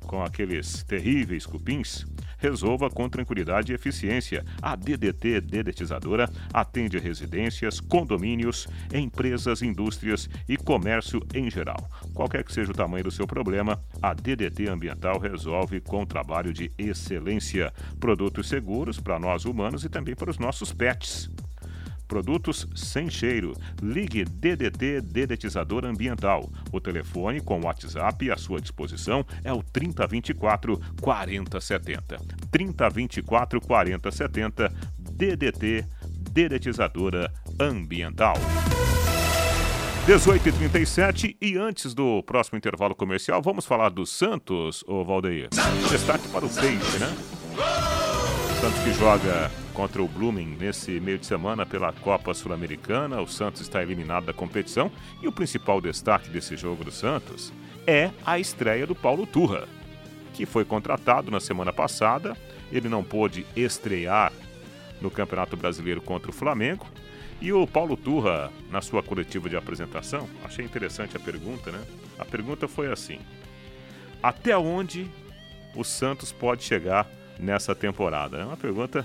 [SPEAKER 1] com aqueles terríveis cupins? Resolva com tranquilidade e eficiência. A DDT Dedetizadora atende residências, condomínios, empresas, indústrias e comércio em geral. Qualquer que seja o tamanho do seu problema, a DDT Ambiental resolve com trabalho de excelência. Produtos seguros para nós humanos e também para os nossos pets. Produtos sem cheiro. Ligue DDT Dedetizador Ambiental. O telefone com WhatsApp à sua disposição é o 3024 4070. 3024 4070 DDT Dedetizadora Ambiental. 18h37 e antes do próximo intervalo comercial, vamos falar do Santos, ô Valdeir. Destaque para o Peixe, né? Santos que joga contra o Blooming nesse meio de semana pela Copa Sul-Americana. O Santos está eliminado da competição e o principal destaque desse jogo do Santos é a estreia do Paulo Turra, que foi contratado na semana passada. Ele não pôde estrear no Campeonato Brasileiro contra o Flamengo. E o Paulo Turra, na sua coletiva de apresentação, achei interessante a pergunta, né? A pergunta foi assim: Até onde o Santos pode chegar nessa temporada? É uma pergunta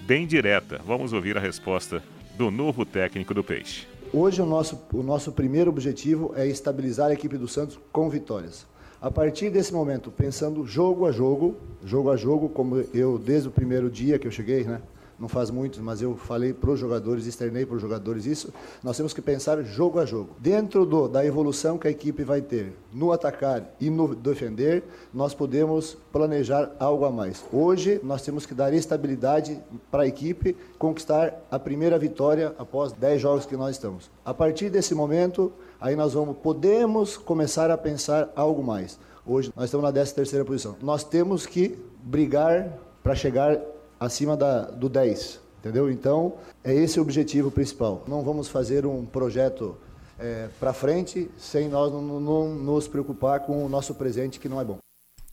[SPEAKER 1] bem direta. Vamos ouvir a resposta do novo técnico do Peixe.
[SPEAKER 11] Hoje o nosso, o nosso primeiro objetivo é estabilizar a equipe do Santos com vitórias. A partir desse momento, pensando jogo a jogo, jogo a jogo, como eu desde o primeiro dia que eu cheguei, né, não faz muito, mas eu falei para os jogadores, externei para os jogadores isso, nós temos que pensar jogo a jogo. Dentro do, da evolução que a equipe vai ter no atacar e no defender, nós podemos planejar algo a mais. Hoje, nós temos que dar estabilidade para a equipe conquistar a primeira vitória após 10 jogos que nós estamos. A partir desse momento, aí nós vamos, podemos começar a pensar algo mais. Hoje nós estamos na 13 terceira posição. Nós temos que brigar para chegar acima da, do 10, entendeu? Então, é esse o objetivo principal. Não vamos fazer um projeto é, para frente sem nós não, não nos preocupar com o nosso presente que não é bom.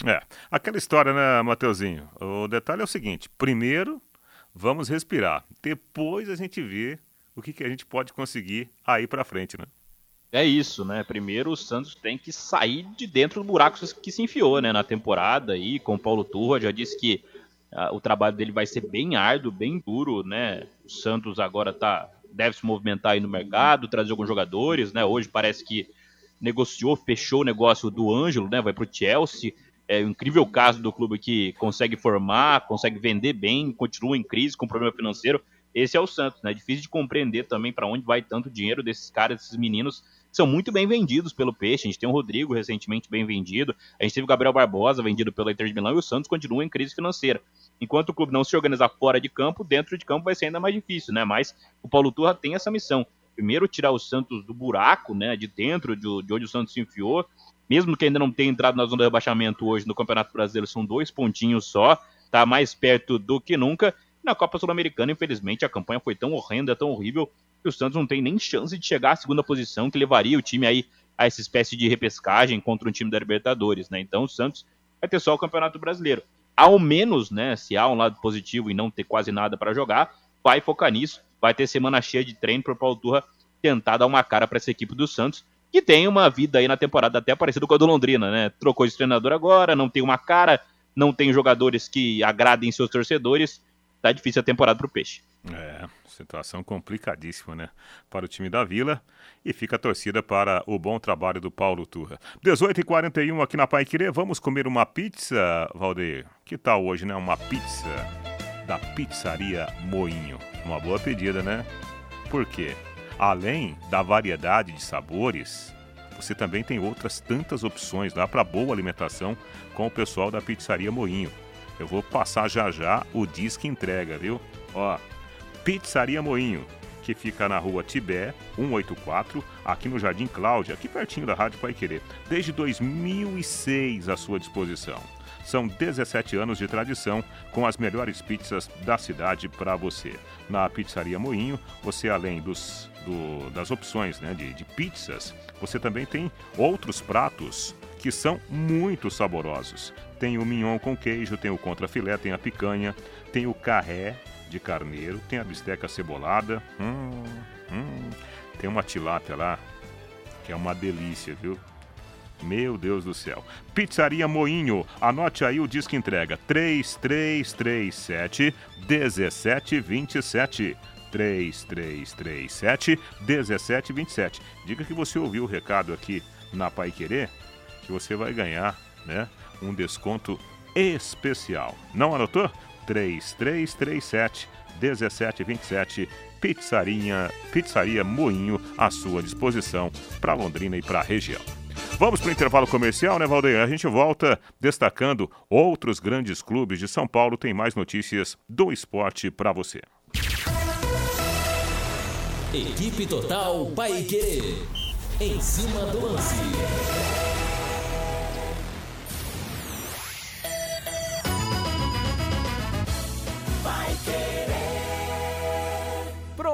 [SPEAKER 1] É, aquela história, né, Mateuzinho? O detalhe é o seguinte: primeiro, vamos respirar. Depois a gente vê o que, que a gente pode conseguir aí para frente, né?
[SPEAKER 4] É isso, né? Primeiro o Santos tem que sair de dentro do buraco que se enfiou, né? Na temporada aí, com o Paulo Turra, já disse que o trabalho dele vai ser bem árduo, bem duro, né? O Santos agora tá deve se movimentar aí no mercado, trazer alguns jogadores, né? Hoje parece que negociou, fechou o negócio do Ângelo, né? Vai pro Chelsea. É um incrível caso do clube que consegue formar, consegue vender bem, continua em crise com problema financeiro. Esse é o Santos, né? Difícil de compreender também para onde vai tanto dinheiro desses caras, desses meninos são muito bem vendidos pelo Peixe. A gente tem o Rodrigo recentemente bem vendido, a gente teve o Gabriel Barbosa vendido pela Inter de Milão e o Santos continua em crise financeira. Enquanto o clube não se organizar fora de campo, dentro de campo vai ser ainda mais difícil, né? Mas o Paulo Turra tem essa missão. Primeiro, tirar o Santos do buraco, né? De dentro de, de onde o Santos se enfiou. Mesmo que ainda não tenha entrado na zona de rebaixamento hoje no Campeonato Brasileiro, são dois pontinhos só. Tá mais perto do que nunca. Na Copa Sul-Americana, infelizmente, a campanha foi tão horrenda, tão horrível, que o Santos não tem nem chance de chegar à segunda posição, que levaria o time aí a essa espécie de repescagem contra um time da Libertadores, né? Então o Santos vai ter só o Campeonato Brasileiro. Ao menos, né, se há um lado positivo e não ter quase nada para jogar, vai focar nisso, vai ter semana cheia de treino para o Paulo Turra tentar dar uma cara para essa equipe do Santos, que tem uma vida aí na temporada até parecida com a do Londrina, né? Trocou de treinador agora, não tem uma cara, não tem jogadores que agradem seus torcedores, tá difícil a temporada pro Peixe.
[SPEAKER 1] É, situação complicadíssima, né? Para o time da Vila e fica a torcida para o bom trabalho do Paulo Turra. 18h41 aqui na Pai Querer, vamos comer uma pizza, Valdeir? Que tal hoje, né? Uma pizza da Pizzaria Moinho. Uma boa pedida, né? Por quê? Além da variedade de sabores, você também tem outras tantas opções lá para boa alimentação com o pessoal da Pizzaria Moinho. Eu vou passar já já o disque entrega, viu? Ó, Pizzaria Moinho, que fica na rua Tibé, 184, aqui no Jardim Cláudia, aqui pertinho da Rádio Pai Querer. Desde 2006 à sua disposição. São 17 anos de tradição com as melhores pizzas da cidade para você. Na Pizzaria Moinho, você além dos, do, das opções né, de, de pizzas, você também tem outros pratos que são muito saborosos. Tem o mignon com queijo, tem o contrafilé, tem a picanha, tem o carré, de carneiro, tem a bisteca cebolada, hum, hum, tem uma tilápia lá, que é uma delícia, viu? Meu Deus do céu. Pizzaria Moinho, anote aí o disco entrega: 3337 1727. 3337 1727. Diga que você ouviu o recado aqui na Pai Querer, que você vai ganhar, né, um desconto especial. Não anotou? 3337 1727 Pizzaria, Pizzaria Moinho à sua disposição para Londrina e para a região. Vamos para o intervalo comercial, né, Valdeir? A gente volta destacando outros grandes clubes de São Paulo. Tem mais notícias do esporte para você.
[SPEAKER 8] Equipe Total Paique. Em cima do lance.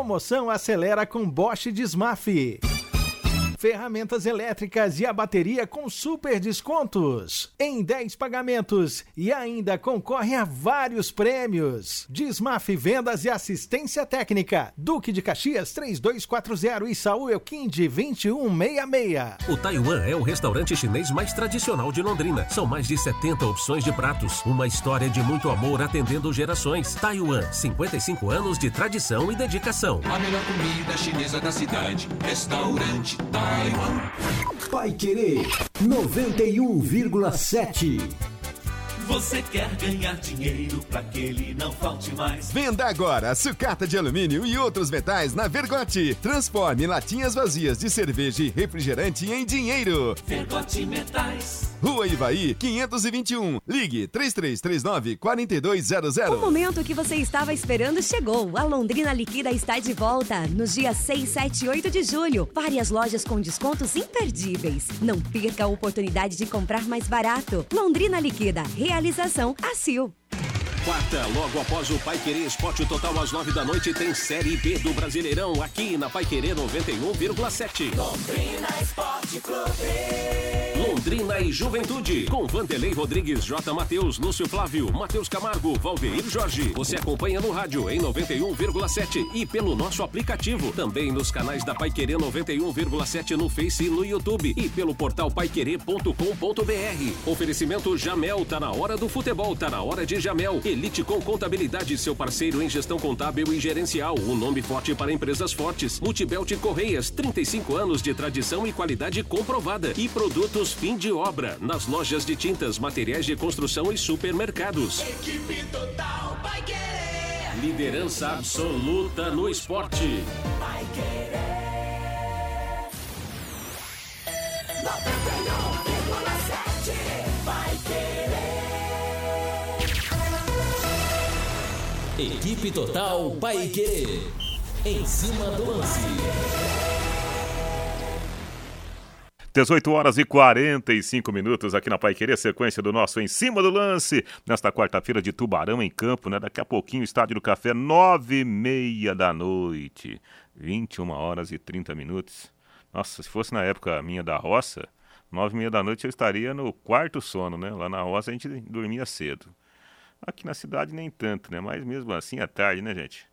[SPEAKER 12] Promoção acelera com Bosch Desmaf ferramentas elétricas e a bateria com super descontos em 10 pagamentos e ainda concorre a vários prêmios. Desmaf Vendas e Assistência Técnica. Duque de Caxias 3240 e Saúl Elquinde 2166.
[SPEAKER 3] O Taiwan é o restaurante chinês mais tradicional de Londrina. São mais de 70 opções de pratos. Uma história de muito amor atendendo gerações. Taiwan, 55 anos de tradição e dedicação.
[SPEAKER 13] A melhor comida chinesa da cidade. Restaurante Taiwan.
[SPEAKER 14] Pai Querer 91,7.
[SPEAKER 13] Você quer ganhar dinheiro para que ele não falte mais?
[SPEAKER 7] Venda agora sucata de alumínio e outros metais na Vergote. Transforme latinhas vazias de cerveja e refrigerante em dinheiro.
[SPEAKER 13] Vergote Metais.
[SPEAKER 7] Rua Ivaí, 521. Ligue 3339 4200.
[SPEAKER 15] O momento que você estava esperando chegou. A Londrina Liquida está de volta nos dias 6, 7 e 8 de julho. Várias lojas com descontos imperdíveis. Não perca a oportunidade de comprar mais barato. Londrina Liquida. Realização ACIL.
[SPEAKER 3] Quarta, logo após o Pai Querer Esporte Total às nove da noite, tem Série B do Brasileirão aqui na Pai Querer 91,7.
[SPEAKER 13] Londrina Esporte Clube.
[SPEAKER 3] Londrina e Juventude, com Vanderlei Rodrigues, J. Matheus, Lúcio Flávio, Matheus Camargo, Valdeir Jorge. Você acompanha no rádio em 91,7 e pelo nosso aplicativo. Também nos canais da Pai Querer 91,7 no Face e no YouTube e pelo portal paiquerer.com.br. Oferecimento Jamel, tá na hora do futebol, tá na hora de Jamel. Elite com Contabilidade, seu parceiro em gestão contábil e gerencial. Um nome forte para empresas fortes. Multibelt Correias, 35 anos de tradição e qualidade comprovada. E produtos fim de obra, nas lojas de tintas, materiais de construção e supermercados.
[SPEAKER 13] Equipe total vai querer.
[SPEAKER 3] Liderança absoluta no esporte.
[SPEAKER 13] Vai querer. 91,7 vai querer.
[SPEAKER 8] Equipe Total Paique. Em cima do lance.
[SPEAKER 1] 18 horas e 45 minutos aqui na Pai Querer, sequência do nosso Em Cima do Lance, nesta quarta-feira de Tubarão em campo, né? Daqui a pouquinho, Estádio do Café, nove e meia da noite, 21 horas e 30 minutos. Nossa, se fosse na época minha da roça, nove e meia da noite eu estaria no quarto sono, né? Lá na roça a gente dormia cedo. Aqui na cidade nem tanto, né? Mas mesmo assim é tarde, né, gente?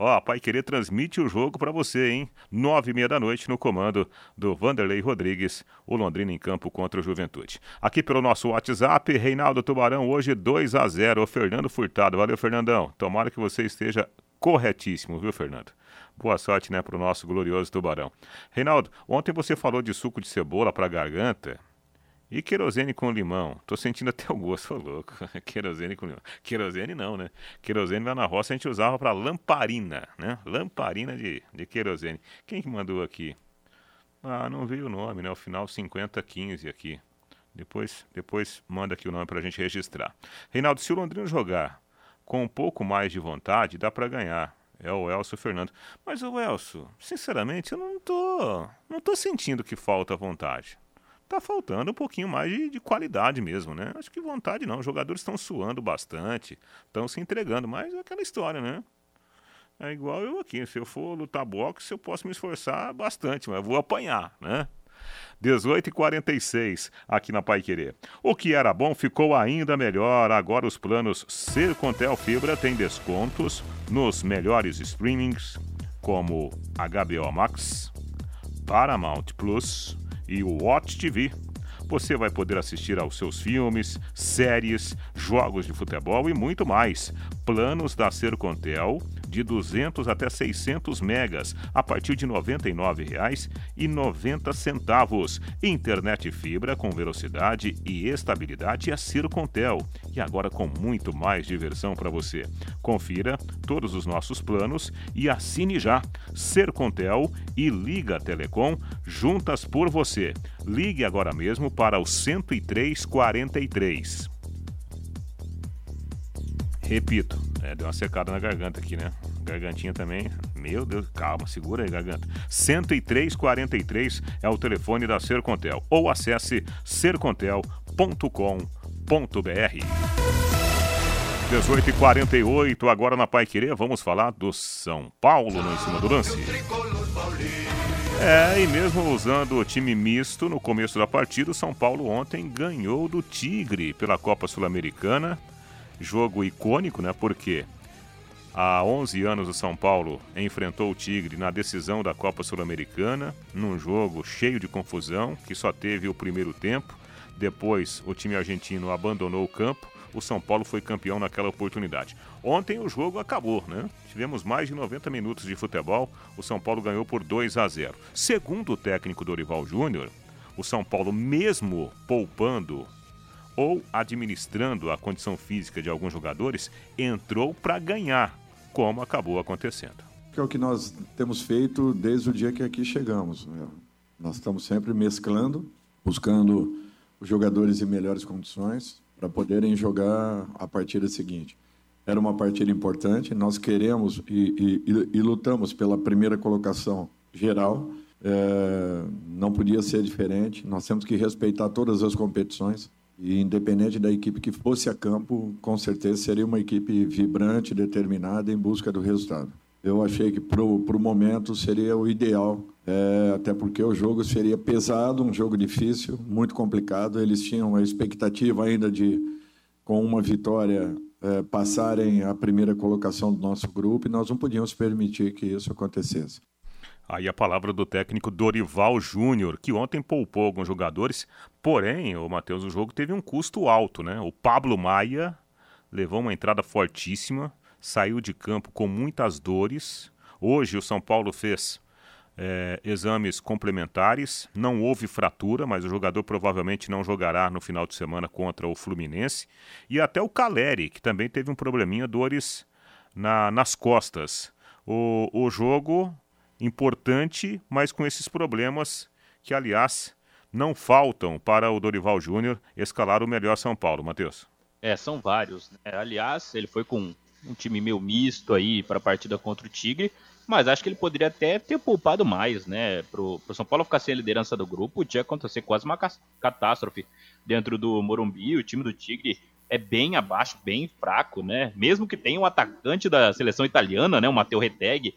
[SPEAKER 1] Ó, a Pai Querer transmite o jogo para você, hein? Nove e meia da noite no comando do Vanderlei Rodrigues, o Londrina em campo contra o Juventude. Aqui pelo nosso WhatsApp, Reinaldo Tubarão, hoje 2 a 0 O Fernando Furtado. Valeu, Fernandão. Tomara que você esteja corretíssimo, viu, Fernando? Boa sorte, né, pro nosso glorioso Tubarão. Reinaldo, ontem você falou de suco de cebola para garganta. E querosene com limão. Tô sentindo até o gosto, louco. querosene com limão. Querosene não, né? Querosene lá na roça a gente usava para lamparina, né? Lamparina de, de querosene. Quem que mandou aqui? Ah, não veio o nome, né? O final 5015 aqui. Depois, depois manda aqui o nome pra gente registrar. Reinaldo, se o Londrina jogar com um pouco mais de vontade, dá para ganhar. É o Elcio Fernando. Mas o Elcio, sinceramente, eu não tô, não tô sentindo que falta vontade tá faltando um pouquinho mais de, de, qualidade mesmo, né? Acho que vontade não. Os jogadores estão suando bastante, estão se entregando, mas é aquela história, né? É igual eu aqui. Se eu for lutar boxe, eu posso me esforçar bastante, mas vou apanhar, né? 18 e 46 aqui na Pai Querer. O que era bom ficou ainda melhor. Agora os planos Sercontel Fibra têm descontos nos melhores streamings, como HBO Max, Paramount Plus e o Watch TV. Você vai poder assistir aos seus filmes, séries, jogos de futebol e muito mais. Planos da Sercontel de 200 até 600 megas a partir de R$ 99,90. Internet fibra com velocidade e estabilidade a Sercontel e agora com muito mais diversão para você. Confira todos os nossos planos e assine já Sercontel e Liga Telecom juntas por você. Ligue agora mesmo para o 10343. Repito, é, deu uma secada na garganta aqui, né? Gargantinha também. Meu Deus, calma, segura aí, garganta. 10343 é o telefone da Sercontel. Ou acesse sercontel.com.br. 18 e 48 agora na Pai Querer, vamos falar do São Paulo no em cima do lance. É, e mesmo usando o time misto no começo da partida, o São Paulo ontem ganhou do Tigre pela Copa Sul-Americana. Jogo icônico, né? Porque há 11 anos o São Paulo enfrentou o Tigre na decisão da Copa Sul-Americana, num jogo cheio de confusão, que só teve o primeiro tempo. Depois o time argentino abandonou o campo o São Paulo foi campeão naquela oportunidade. Ontem o jogo acabou, né? Tivemos mais de 90 minutos de futebol, o São Paulo ganhou por 2 a 0. Segundo o técnico Dorival Júnior, o São Paulo, mesmo poupando ou administrando a condição física de alguns jogadores, entrou para ganhar, como acabou acontecendo.
[SPEAKER 16] Que é o que nós temos feito desde o dia que aqui chegamos. Né? Nós estamos sempre mesclando, buscando os jogadores em melhores condições para poderem jogar a partida seguinte. Era uma partida importante, nós queremos e, e, e lutamos pela primeira colocação geral. É, não podia ser diferente. Nós temos que respeitar todas as competições. E independente da equipe que fosse a campo, com certeza seria uma equipe vibrante, determinada em busca do resultado. Eu achei que para o momento seria o ideal, é, até porque o jogo seria pesado, um jogo difícil, muito complicado. Eles tinham a expectativa ainda de, com uma vitória, é, passarem a primeira colocação do nosso grupo e nós não podíamos permitir que isso acontecesse.
[SPEAKER 1] Aí a palavra do técnico Dorival Júnior, que ontem poupou alguns jogadores, porém, o Matheus, o jogo teve um custo alto, né? O Pablo Maia levou uma entrada fortíssima, saiu de campo com muitas dores. Hoje o São Paulo fez é, exames complementares, não houve fratura, mas o jogador provavelmente não jogará no final de semana contra o Fluminense. E até o Caleri, que também teve um probleminha, dores na, nas costas. O, o jogo importante, mas com esses problemas que, aliás, não faltam para o Dorival Júnior escalar o melhor São Paulo, Matheus.
[SPEAKER 4] É, são vários. Né? Aliás, ele foi com um time meio misto aí para a partida contra o Tigre, mas acho que ele poderia até ter poupado mais, né? Pro, pro São Paulo ficar sem a liderança do grupo, podia acontecer quase uma catástrofe dentro do Morumbi. O time do Tigre é bem abaixo, bem fraco, né? Mesmo que tenha um atacante da seleção italiana, né? O Matteo Retegui,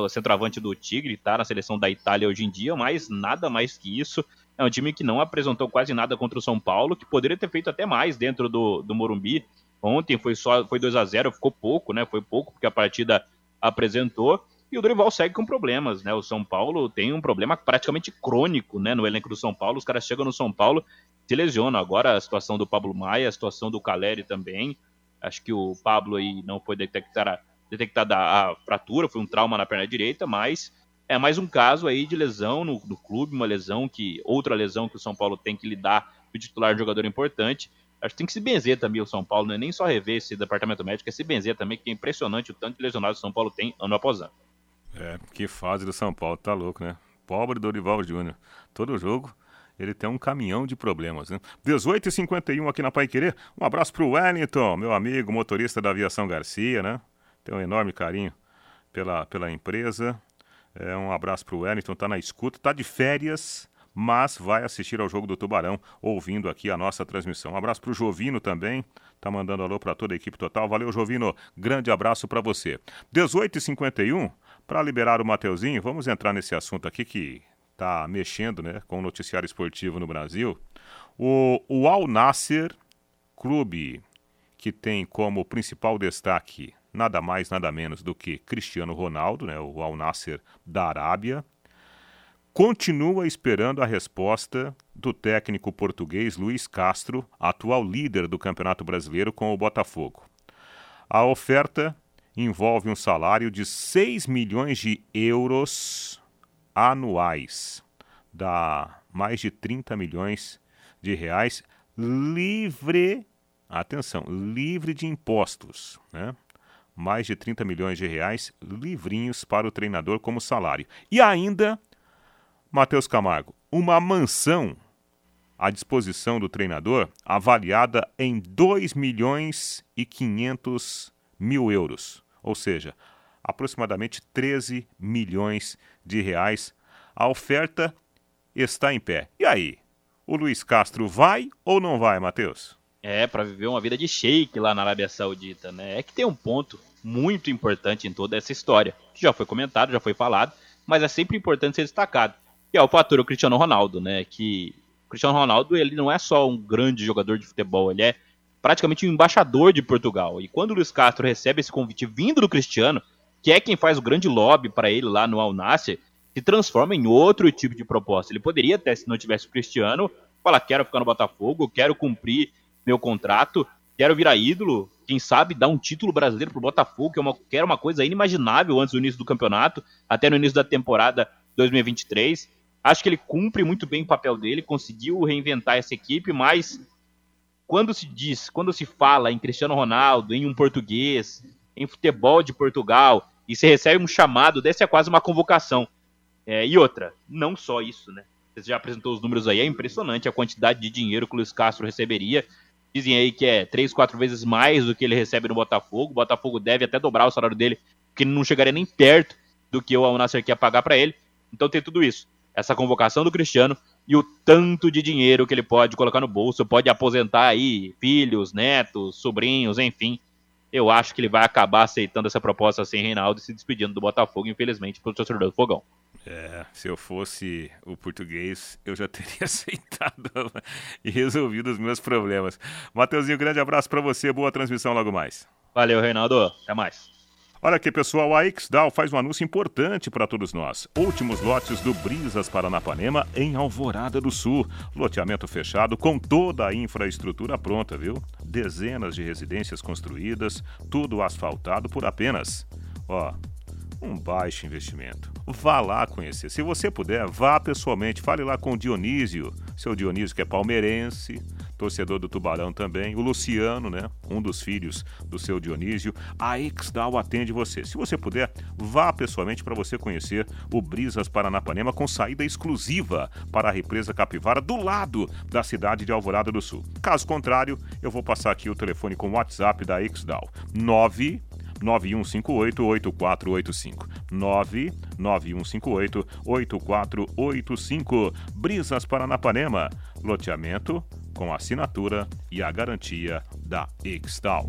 [SPEAKER 4] o centroavante do Tigre, tá na seleção da Itália hoje em dia, mas nada mais que isso. É um time que não apresentou quase nada contra o São Paulo, que poderia ter feito até mais dentro do, do Morumbi. Ontem foi só foi 2 a 0 ficou pouco, né? Foi pouco porque a partida apresentou. E o Dorival segue com problemas, né? O São Paulo tem um problema praticamente crônico, né? No elenco do São Paulo, os caras chegam no São Paulo se lesionam. Agora a situação do Pablo Maia, a situação do Caleri também. Acho que o Pablo aí não foi detectada detectada a fratura, foi um trauma na perna direita, mas é mais um caso aí de lesão no, no clube, uma lesão que outra lesão que o São Paulo tem que lidar o titular de jogador importante. Acho que tem que se benzer também o São Paulo, não é nem só rever esse departamento médico, é se benzer também, que é impressionante o tanto de lesionados que o São Paulo tem ano após ano.
[SPEAKER 1] É, que fase do São Paulo, tá louco, né? Pobre Dorival Júnior. Todo jogo ele tem um caminhão de problemas, né? 18h51 aqui na Pai Querer. Um abraço pro Wellington, meu amigo motorista da Aviação Garcia, né? Tem um enorme carinho pela, pela empresa. É, um abraço pro Wellington, tá na escuta, tá de férias, mas vai assistir ao jogo do Tubarão, ouvindo aqui a nossa transmissão. Um abraço pro Jovino também, tá mandando alô para toda a equipe total. Valeu, Jovino. Grande abraço para você. 18h51, para liberar o Mateuzinho, vamos entrar nesse assunto aqui que tá mexendo, né, com o noticiário esportivo no Brasil. O, o Al Nasser, clube que tem como principal destaque nada mais, nada menos do que Cristiano Ronaldo, né, o Al Nasser da Arábia, continua esperando a resposta do técnico português Luiz Castro, atual líder do Campeonato Brasileiro com o Botafogo. A oferta envolve um salário de 6 milhões de euros anuais, dá mais de 30 milhões de reais livre, atenção, livre de impostos, né? Mais de 30 milhões de reais livrinhos para o treinador como salário. E ainda, Matheus Camargo, uma mansão à disposição do treinador avaliada em 2 milhões e 500 mil euros, ou seja, aproximadamente 13 milhões de reais. A oferta está em pé. E aí, o Luiz Castro vai ou não vai, Matheus?
[SPEAKER 4] É, para viver uma vida de shake lá na Arábia Saudita, né? É que tem um ponto muito importante em toda essa história, que já foi comentado, já foi falado, mas é sempre importante ser destacado, que é o fator o Cristiano Ronaldo, né? Que o Cristiano Ronaldo, ele não é só um grande jogador de futebol, ele é praticamente um embaixador de Portugal. E quando o Luiz Castro recebe esse convite vindo do Cristiano, que é quem faz o grande lobby para ele lá no Al Nassr, se transforma em outro tipo de proposta. Ele poderia até, se não tivesse o Cristiano, falar: quero ficar no Botafogo, quero cumprir meu contrato, quero virar ídolo, quem sabe dar um título brasileiro pro Botafogo, que, é uma, que era uma coisa inimaginável antes do início do campeonato, até no início da temporada 2023. Acho que ele cumpre muito bem o papel dele, conseguiu reinventar essa equipe, mas quando se diz, quando se fala em Cristiano Ronaldo, em um português, em futebol de Portugal, e você recebe um chamado desse é quase uma convocação. É, e outra, não só isso, né? Você já apresentou os números aí, é impressionante a quantidade de dinheiro que o Luiz Castro receberia. Dizem aí que é três, quatro vezes mais do que ele recebe no Botafogo. O Botafogo deve até dobrar o salário dele, porque não chegaria nem perto do que o Al-Nassr quer pagar para ele. Então tem tudo isso. Essa convocação do Cristiano e o tanto de dinheiro que ele pode colocar no bolso, pode aposentar aí filhos, netos, sobrinhos, enfim. Eu acho que ele vai acabar aceitando essa proposta sem Reinaldo e se despedindo do Botafogo, infelizmente, para o torcedor do Fogão.
[SPEAKER 1] É, se eu fosse o português, eu já teria aceitado e resolvido os meus problemas. Mateuzinho, grande abraço para você, boa transmissão logo mais.
[SPEAKER 4] Valeu, Reinaldo. Até mais.
[SPEAKER 1] Olha aqui, pessoal, a XDAO faz um anúncio importante para todos nós. Últimos lotes do Brisas Paranapanema em Alvorada do Sul. Loteamento fechado com toda a infraestrutura pronta, viu? Dezenas de residências construídas, tudo asfaltado por apenas, ó, um baixo investimento. Vá lá conhecer. Se você puder, vá pessoalmente, fale lá com o Dionísio, seu Dionísio que é palmeirense, torcedor do Tubarão também, o Luciano, né, um dos filhos do seu Dionísio. A Exdal atende você. Se você puder, vá pessoalmente para você conhecer o Brisas Paranapanema com saída exclusiva para a represa Capivara do lado da cidade de Alvorada do Sul. Caso contrário, eu vou passar aqui o telefone com o WhatsApp da Exdal. 9 9158-8485. 99158-8485. Brisas Paranapanema. Loteamento com assinatura e a garantia da Extal.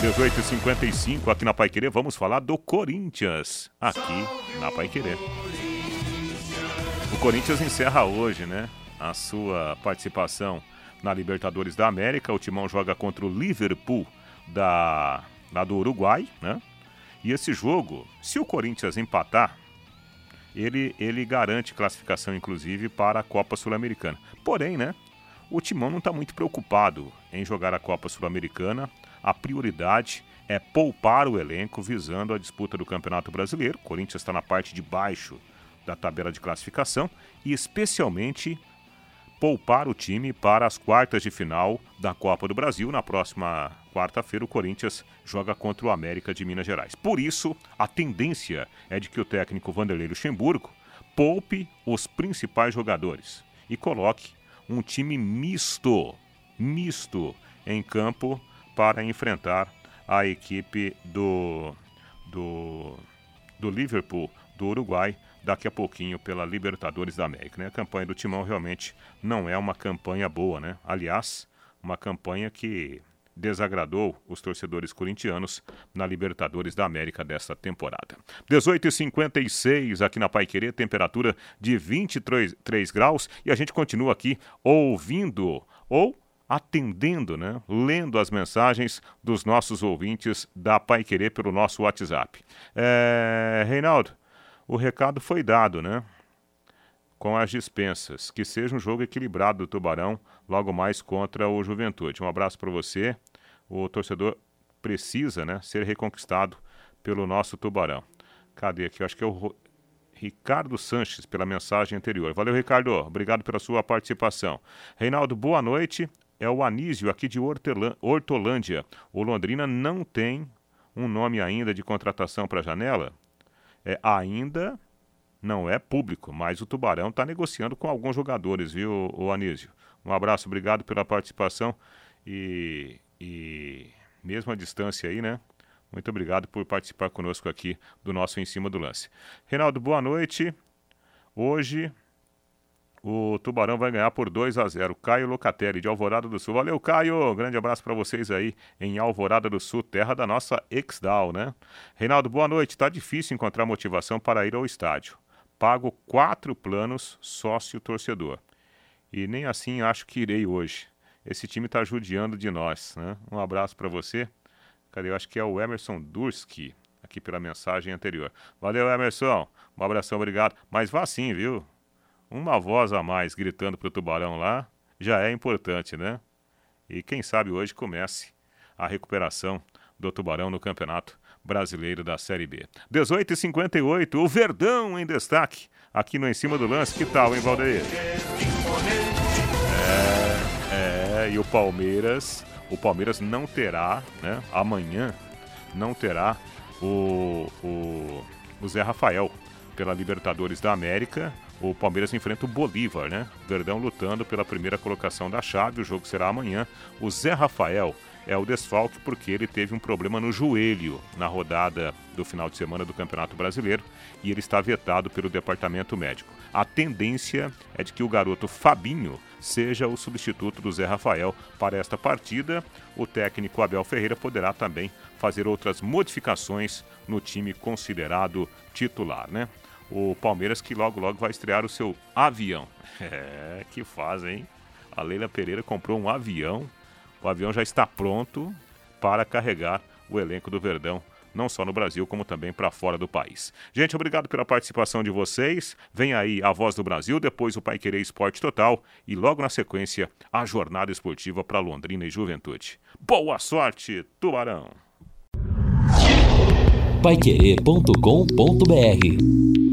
[SPEAKER 1] 18h55 aqui na Pai Querer, vamos falar do Corinthians, aqui na Pai Querer. O Corinthians encerra hoje, né, a sua participação na Libertadores da América. O Timão joga contra o Liverpool da, lá do Uruguai, né? E esse jogo, se o Corinthians empatar, ele, ele garante classificação, inclusive, para a Copa Sul-Americana. Porém, né? O Timão não está muito preocupado em jogar a Copa Sul-Americana. A prioridade é poupar o elenco visando a disputa do Campeonato Brasileiro. O Corinthians está na parte de baixo da tabela de classificação e especialmente poupar o time para as quartas de final da Copa do Brasil. Na próxima quarta-feira, o Corinthians joga contra o América de Minas Gerais. Por isso, a tendência é de que o técnico Vanderlei Luxemburgo poupe os principais jogadores e coloque um time misto, misto em campo para enfrentar a equipe do, do, do Liverpool do Uruguai daqui a pouquinho pela Libertadores da América. Né? A campanha do Timão realmente não é uma campanha boa, né? Aliás, uma campanha que desagradou os torcedores corintianos na Libertadores da América desta temporada. 18h56 aqui na Pai Querer, temperatura de 23 graus e a gente continua aqui ouvindo ou atendendo, né? Lendo as mensagens dos nossos ouvintes da Pai Querer pelo nosso WhatsApp. É, Reinaldo, o recado foi dado, né? Com as dispensas. Que seja um jogo equilibrado do Tubarão logo mais contra o Juventude. Um abraço para você. O torcedor precisa né, ser reconquistado pelo nosso Tubarão. Cadê aqui? Eu acho que é o Ricardo Sanches pela mensagem anterior. Valeu, Ricardo. Obrigado pela sua participação. Reinaldo, boa noite. É o Anísio aqui de Hortolândia. O Londrina não tem um nome ainda de contratação para a janela? É, ainda não é público, mas o Tubarão está negociando com alguns jogadores, viu, o Anísio? Um abraço, obrigado pela participação e, e mesmo à distância aí, né? Muito obrigado por participar conosco aqui do nosso Em Cima do Lance. Reinaldo, boa noite. Hoje o Tubarão vai ganhar por 2 a 0. Caio Locatelli de Alvorada do Sul. Valeu, Caio. Grande abraço para vocês aí em Alvorada do Sul, terra da nossa Exdal, né? Reinaldo, boa noite. Tá difícil encontrar motivação para ir ao estádio. Pago quatro planos sócio torcedor e nem assim acho que irei hoje. Esse time está judiando de nós. Né? Um abraço para você. Cadê? Eu acho que é o Emerson Durski, aqui pela mensagem anterior. Valeu, Emerson. Um abração, obrigado. Mas vá sim, viu? Uma voz a mais gritando pro Tubarão lá já é importante, né? E quem sabe hoje comece a recuperação do Tubarão no Campeonato Brasileiro da Série B. 18h58, o Verdão em destaque aqui no Em Cima do Lance. Que tal, hein, Valdeir? É, é, e o Palmeiras, o Palmeiras não terá, né, amanhã, não terá o, o, o Zé Rafael pela Libertadores da América. O Palmeiras enfrenta o Bolívar, né? Verdão lutando pela primeira colocação da chave. O jogo será amanhã. O Zé Rafael é o desfalque porque ele teve um problema no joelho na rodada do final de semana do Campeonato Brasileiro e ele está vetado pelo departamento médico. A tendência é de que o garoto Fabinho seja o substituto do Zé Rafael para esta partida. O técnico Abel Ferreira poderá também fazer outras modificações no time considerado titular, né? O Palmeiras que logo logo vai estrear o seu avião. É, que faz, hein? A Leila Pereira comprou um avião o avião já está pronto para carregar o elenco do Verdão, não só no Brasil, como também para fora do país. Gente, obrigado pela participação de vocês. Vem aí a Voz do Brasil, depois o Pai Querer Esporte Total e logo na sequência a jornada esportiva para Londrina e Juventude. Boa sorte, Tubarão!
[SPEAKER 8] Paiquerê.com.br